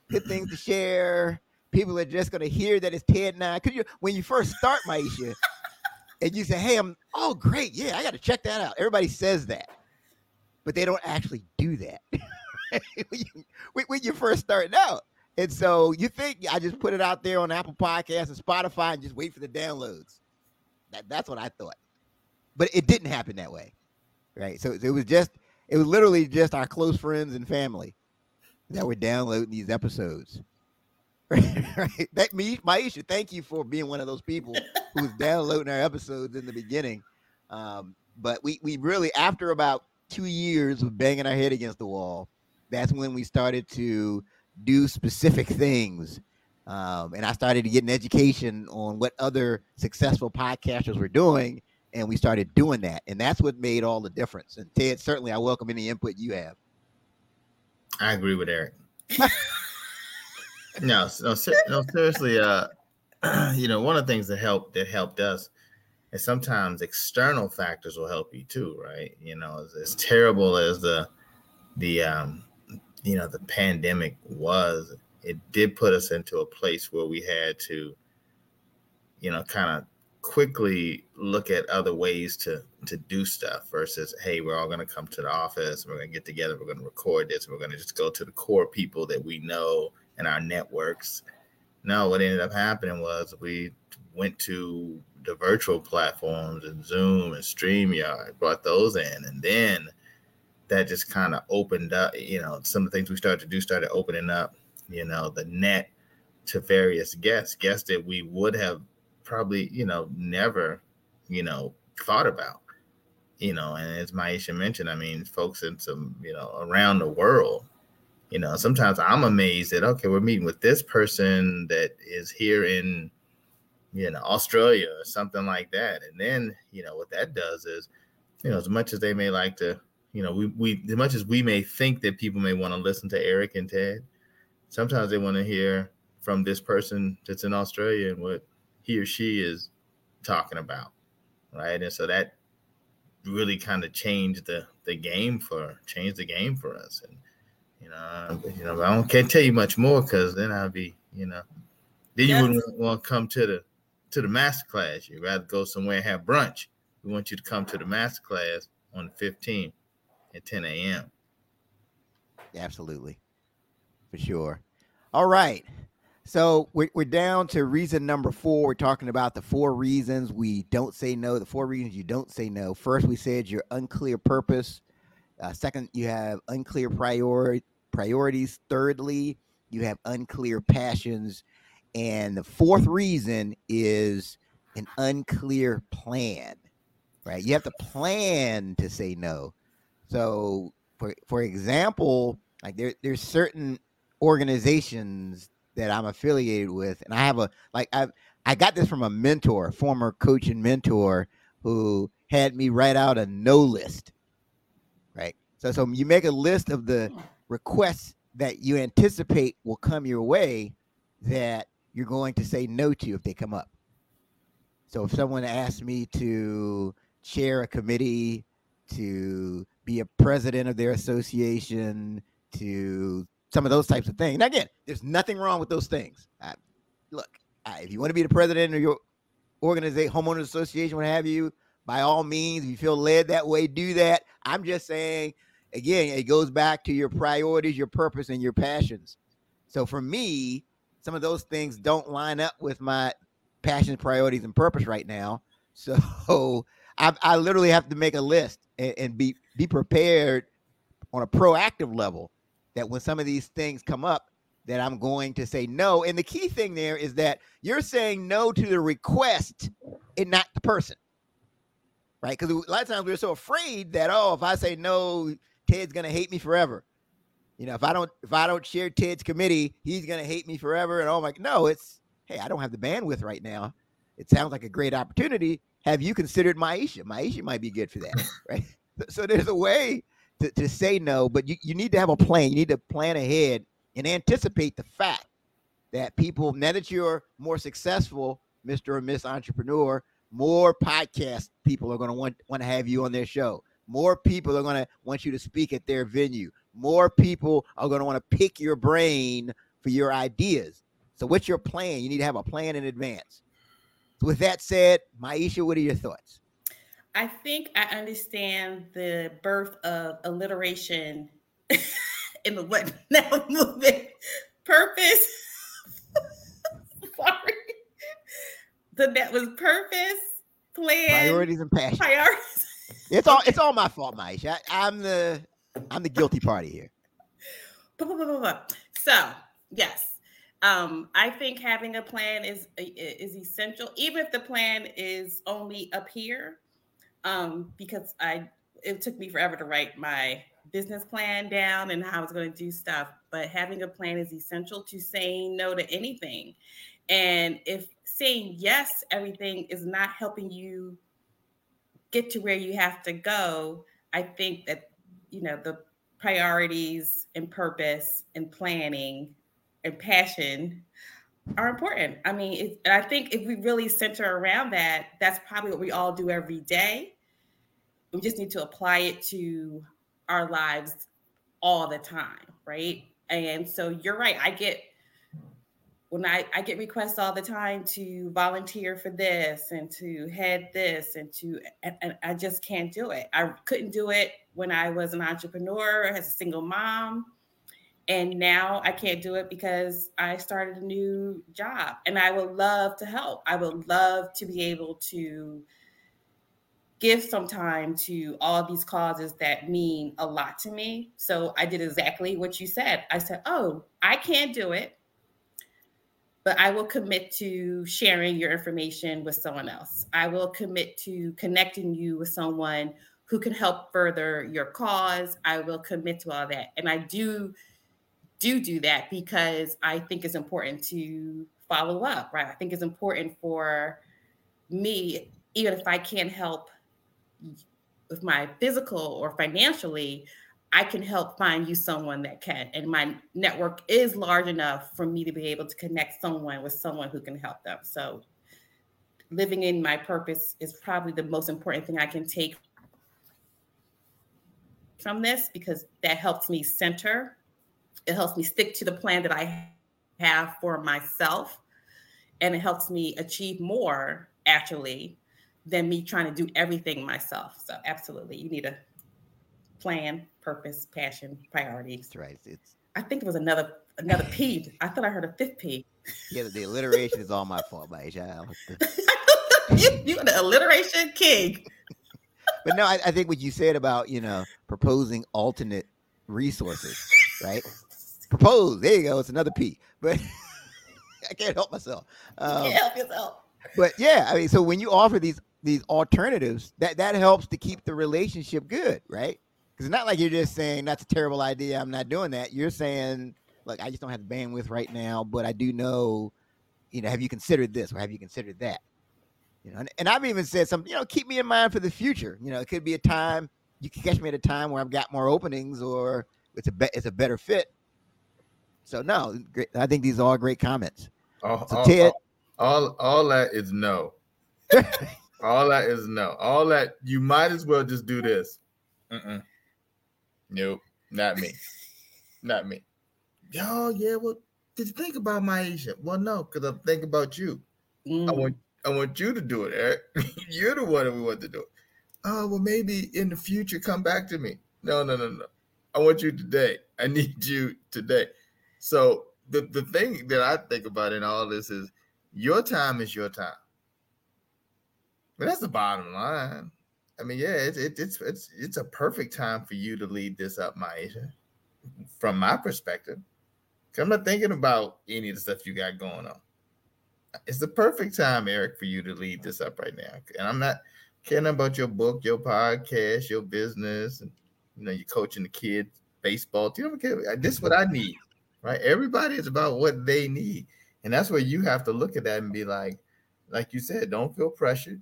good things to share. People are just going to hear that it's Ted and I. Cause you when you first start Maisha, and you say, "Hey, I'm oh great, yeah, I got to check that out." Everybody says that but they don't actually do that when, you, when you're first starting out. And so you think I just put it out there on Apple Podcasts and Spotify and just wait for the downloads. That, that's what I thought. But it didn't happen that way. Right. So it was just, it was literally just our close friends and family that were downloading these episodes. right. That me, Maisha, thank you for being one of those people who's downloading our episodes in the beginning. Um, but we we really after about two years of banging our head against the wall, that's when we started to do specific things. Um, and I started to get an education on what other successful podcasters were doing, and we started doing that. And that's what made all the difference. And Ted, certainly, I welcome any input you have.
I agree with Eric. no, no, no, seriously. Uh, you know, one of the things that helped that helped us and sometimes external factors will help you too, right? You know, as, as terrible as the the um, you know the pandemic was, it did put us into a place where we had to, you know, kind of quickly look at other ways to to do stuff versus hey we're all going to come to the office we're going to get together we're going to record this we're going to just go to the core people that we know and our networks no what ended up happening was we went to the virtual platforms and Zoom and StreamYard, brought those in. And then that just kind of opened up, you know, some of the things we started to do started opening up, you know, the net to various guests, guests that we would have probably, you know, never, you know, thought about. You know, and as Maisha mentioned, I mean, folks in some, you know, around the world, you know, sometimes I'm amazed that okay, we're meeting with this person that is here in you know, Australia or something like that. And then, you know, what that does is, you know, as much as they may like to, you know, we, we as much as we may think that people may want to listen to Eric and Ted, sometimes they want to hear from this person that's in Australia and what he or she is talking about. Right. And so that really kind of changed the the game for changed the game for us. And you know, you know, I don't can't tell you much more because then I'll be, you know, then you wouldn't want to come to the to the master class. You'd rather go somewhere and have brunch. We want you to come to the master class on the 15th at 10 a.m.
Absolutely. for sure. All right. So we're, we're down to reason number four. We're talking about the four reasons we don't say no, the four reasons you don't say no. First, we said your unclear purpose. Uh, second, you have unclear priori- priorities. Thirdly, you have unclear passions. And the fourth reason is an unclear plan, right? You have to plan to say no. So, for, for example, like there, there's certain organizations that I'm affiliated with, and I have a like I I got this from a mentor, former coach and mentor, who had me write out a no list. Right. So so you make a list of the hmm. Requests that you anticipate will come your way that you're going to say no to if they come up. So if someone asks me to chair a committee, to be a president of their association, to some of those types of things. Now, again, there's nothing wrong with those things. I, look, I, if you want to be the president of your organization, homeowners association, what have you, by all means, if you feel led that way, do that. I'm just saying, again, it goes back to your priorities, your purpose, and your passions. So for me, some of those things don't line up with my passions, priorities, and purpose right now. So I, I literally have to make a list and, and be be prepared on a proactive level that when some of these things come up, that I'm going to say no. And the key thing there is that you're saying no to the request and not the person. Right? Because a lot of times we're so afraid that, oh, if I say no, Ted's gonna hate me forever. You know, if I don't if I don't share Ted's committee, he's gonna hate me forever. And oh I'm like, no, it's hey, I don't have the bandwidth right now. It sounds like a great opportunity. Have you considered Maisha? Maisha might be good for that, right? So there's a way to, to say no, but you, you need to have a plan. You need to plan ahead and anticipate the fact that people, now that you're more successful, Mr. or Miss Entrepreneur, more podcast people are going to want, want to have you on their show. More people are going to want you to speak at their venue. More people are going to want to pick your brain for your ideas. So, what's your plan? You need to have a plan in advance. So, with that said, Maisha, what are your thoughts?
I think I understand the birth of alliteration in the what now movement. Purpose. Sorry. The that was purpose, plan,
priorities, and passion.
Priorities.
It's all it's all my fault, Maisha. I, I'm the I'm the guilty party here.
So yes, um, I think having a plan is is essential, even if the plan is only up here um, because I it took me forever to write my business plan down and how I was going to do stuff. But having a plan is essential to saying no to anything. And if saying yes, everything is not helping you get to where you have to go, I think that you know the priorities and purpose and planning and passion are important. I mean, it, I think if we really center around that, that's probably what we all do every day. We just need to apply it to our lives all the time, right? And so you're right. I get when I, I get requests all the time to volunteer for this and to head this and to and, and I just can't do it. I couldn't do it when I was an entrepreneur as a single mom and now I can't do it because I started a new job and I would love to help. I would love to be able to give some time to all these causes that mean a lot to me. So I did exactly what you said. I said, "Oh, I can't do it, but I will commit to sharing your information with someone else. I will commit to connecting you with someone who can help further your cause. I will commit to all that." And I do do do that because I think it's important to follow up, right? I think it's important for me, even if I can't help with my physical or financially, I can help find you someone that can. And my network is large enough for me to be able to connect someone with someone who can help them. So living in my purpose is probably the most important thing I can take from this because that helps me center it helps me stick to the plan that I have for myself. And it helps me achieve more actually than me trying to do everything myself. So absolutely, you need a plan, purpose, passion, priorities.
That's right. It's
I think it was another another P. I thought I heard a fifth P.
Yeah, the alliteration is all my fault, Maisha.
you, you're the alliteration king.
but no, I, I, think what you said about you know proposing alternate resources, right? Propose. There you go. It's another P. But I can't help myself.
Um, can't help yourself.
But yeah, I mean, so when you offer these these alternatives, that that helps to keep the relationship good, right? Because it's not like you're just saying that's a terrible idea. I'm not doing that. You're saying, look, I just don't have the bandwidth right now, but I do know, you know, have you considered this or have you considered that? You know, and, and I've even said something, you know, keep me in mind for the future. You know, it could be a time you can catch me at a time where I've got more openings or it's a be- it's a better fit. So no, great. I think these are all great comments.
All, so all, Ted, all, all, that is no. all that is no. All that you might as well just do this. Mm-mm. Nope, not me. not me. Oh yeah, well, did you think about Maisha? Well, no, because I'm thinking about you. Mm. I want I want you to do it, Eric. You're the one that we want to do it. Oh, well, maybe in the future, come back to me. No, no, no, no. I want you today. I need you today. So the, the thing that I think about in all this is your time is your time. But that's the bottom line. I mean, yeah, it's it, it's it's it's a perfect time for you to lead this up, Maisha. From my perspective, I'm not thinking about any of the stuff you got going on it's the perfect time, Eric, for you to lead this up right now. And I'm not caring about your book, your podcast, your business, and you know, you're coaching the kids baseball. You don't care. This is what I need, right? Everybody is about what they need. And that's where you have to look at that and be like, like you said, don't feel pressured.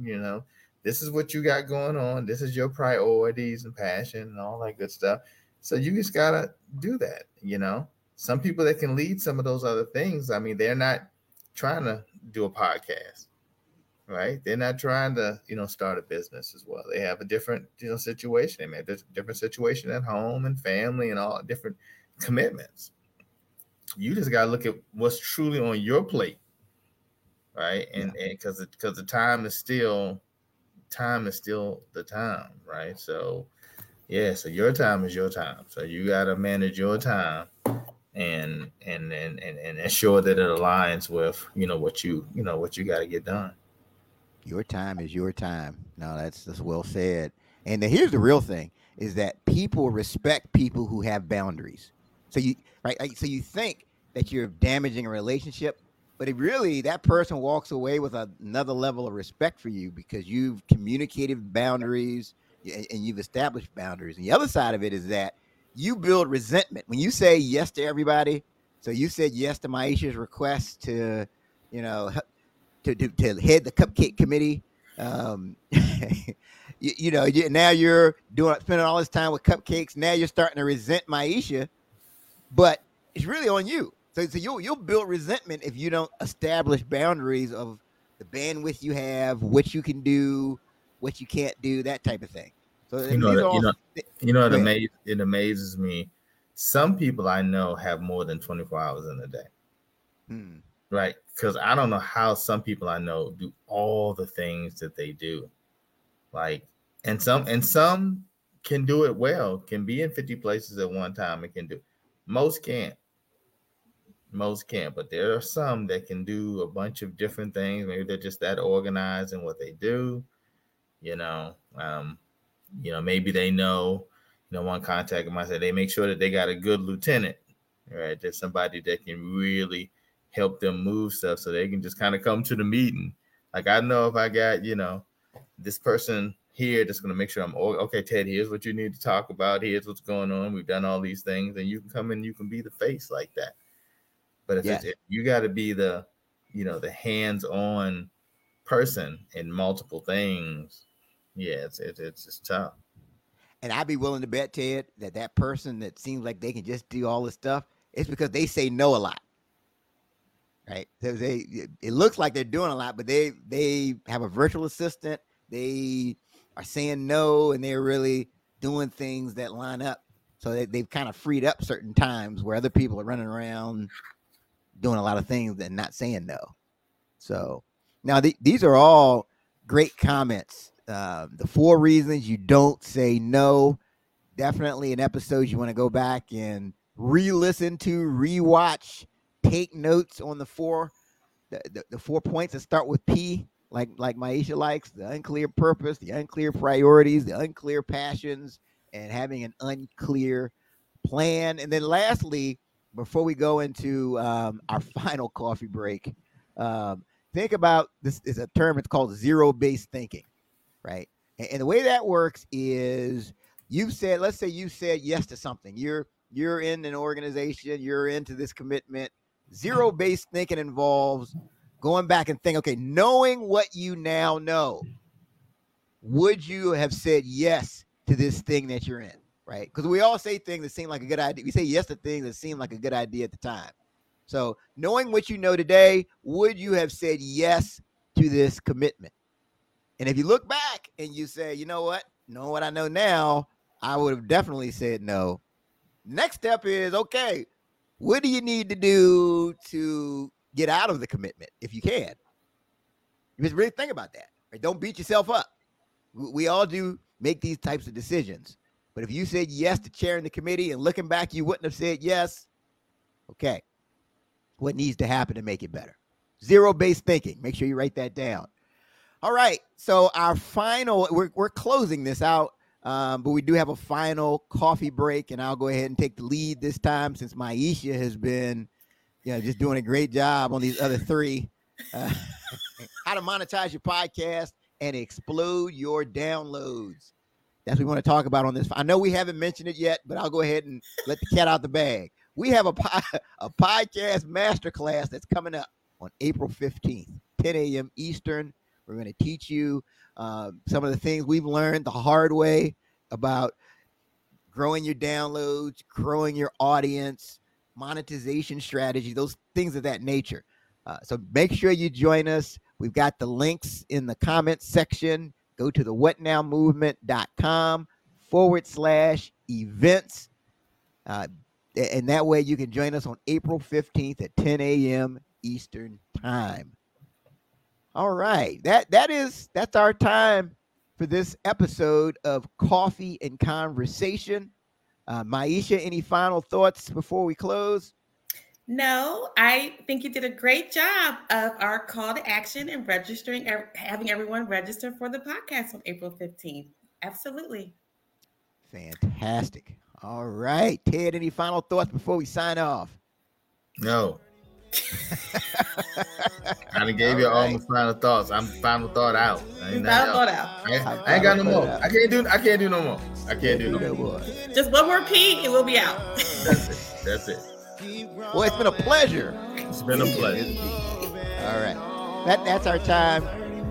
You know, this is what you got going on. This is your priorities and passion and all that good stuff. So you just gotta do that, you know. Some people that can lead some of those other things, I mean, they're not trying to do a podcast, right? They're not trying to, you know, start a business as well. They have a different, you know, situation. They may have a different situation at home and family and all different commitments. You just got to look at what's truly on your plate, right? And because because the time is still time is still the time, right? So yeah, so your time is your time. So you got to manage your time and and and and, and ensure that it aligns with you know what you you know what you got to get done
your time is your time no that's that's well said and then here's the real thing is that people respect people who have boundaries so you right so you think that you're damaging a relationship but it really that person walks away with another level of respect for you because you've communicated boundaries and, you've established boundaries and the other side of it is that you build resentment when you say yes to everybody. So you said yes to Maisha's request to, you know, to to, to head the cupcake committee. Um, you, you, know, you, now you're doing spending all this time with cupcakes. Now you're starting to resent Maisha, but it's really on you. So, so you'll you'll build resentment if you don't establish boundaries of the bandwidth you have, what you can do, what you can't do, that type of thing. So
you know, that, you know, you know, it, amazes, it amazes me. Some people I know have more than 24 hours in a day. Hmm. Right. Because I don't know how some people I know do all the things that they do. Like, and some and some can do it well, can be in 50 places at one time and can do most can't. Most can't, but there are some that can do a bunch of different things. Maybe they're just that organized in what they do. You know, um, you know, maybe they know, you know, one contact them, I said they make sure that they got a good lieutenant, right? There's somebody that can really help them move stuff so they can just kind of come to the meeting. Like I know if I got, you know, this person here that's going to make sure I'm okay, Ted, here's what you need to talk about. Here's what's going on. We've done all these things, and you can come in, you can be the face like that. But if, yeah. if you got to be the, you know, the hands-on person in multiple things, yeah, it's it's it's just tough.
And I'd be willing to bet, Ted, that that person that seems like they can just do all this stuff, it's because they say no a lot, right? So they it looks like they're doing a lot, but they they have a virtual assistant. They are saying no, and they're really doing things that line up. So they, they've kind of freed up certain times where other people are running around doing a lot of things and not saying no. So now the, these are all great comments uh, the four reasons you don't say no. Definitely an episode you want to go back and re-listen to, re-watch, take notes on the four, the, the, the four points that start with P, like like Maisha likes, the unclear purpose, the unclear priorities, the unclear passions, and having an unclear plan. And then lastly, before we go into um, our final coffee break, um, think about this is a term it's called zero-based thinking, right? And, and the way that works is you've said, let's say you said yes to something. You're you're in an organization, you're into this commitment. Zero-based thinking involves going back and think, okay, knowing what you now know, would you have said yes to this thing that you're in? Right? Because we all say things that seem like a good idea. We say yes to things that seem like a good idea at the time. So, knowing what you know today, would you have said yes to this commitment? And if you look back and you say, you know what, know what I know now, I would have definitely said no. Next step is okay, what do you need to do to get out of the commitment if you can? You just really think about that. Right? Don't beat yourself up. We all do make these types of decisions. But if you said yes to chairing the committee and looking back, you wouldn't have said yes. Okay what needs to happen to make it better. Zero based thinking. Make sure you write that down. All right. So our final, we're, we're closing this out, um, but we do have a final coffee break, and I'll go ahead and take the lead this time since Maisha has been, you know, just doing a great job on these other three. Uh, how to monetize your podcast and explode your downloads. What we want to talk about on this. I know we haven't mentioned it yet, but I'll go ahead and let the cat out the bag we have a, a podcast masterclass that's coming up on April 15th, 10 a.m. Eastern. We're going to teach you uh, some of the things we've learned the hard way about growing your downloads, growing your audience, monetization strategy, those things of that nature. Uh, so make sure you join us. We've got the links in the comments section. Go to the whatnowmovement.com forward slash events. Uh, and that way you can join us on April 15th at 10 a.m. Eastern time. All right. That that is that's our time for this episode of Coffee and Conversation. Uh, Maisha, any final thoughts before we close?
No, I think you did a great job of our call to action and registering, having everyone register for the podcast on April 15th. Absolutely.
Fantastic. All right. Ted, any final thoughts before we sign off?
No. I gave you all right. my final thoughts. I'm final thought out.
I ain't, final thought out.
I, I ain't got no more. Out. I can't do. I can't do no more. I can't do no more.
Just one more pee and we'll be out.
That's it. That's it.
Well, it's been a pleasure.
It's been a pleasure.
All right. That that's our time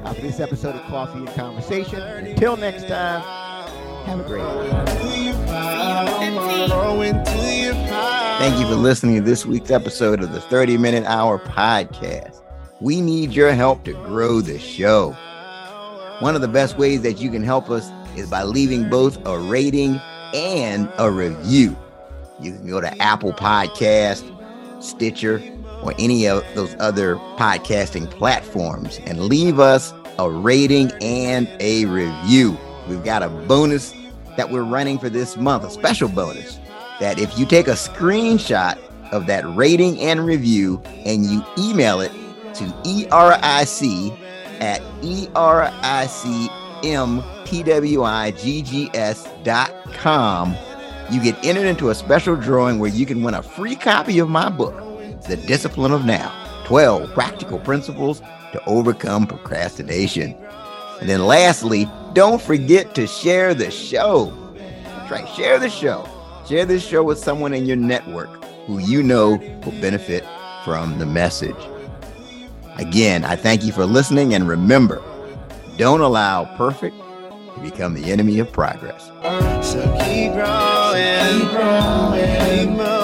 uh, for this episode of Coffee and Conversation. Until next time, have a great one. Thank you for listening to this week's episode of the 30 Minute Hour Podcast. We need your help to grow the show. One of the best ways that you can help us is by leaving both a rating and a review. You can go to Apple Podcast, Stitcher, or any of those other podcasting platforms and leave us a rating and a review. We've got a bonus that we're running for this month, a special bonus that if you take a screenshot of that rating and review and you email it to ERIC at ERICMPWIGGS.com, you get entered into a special drawing where you can win a free copy of my book, The Discipline of Now 12 Practical Principles to Overcome Procrastination. And then lastly, don't forget to share the show. That's right, share the show. Share this show with someone in your network who you know will benefit from the message. Again, I thank you for listening and remember, don't allow perfect to become the enemy of progress. So keep growing, keep growing, keep moving, keep moving.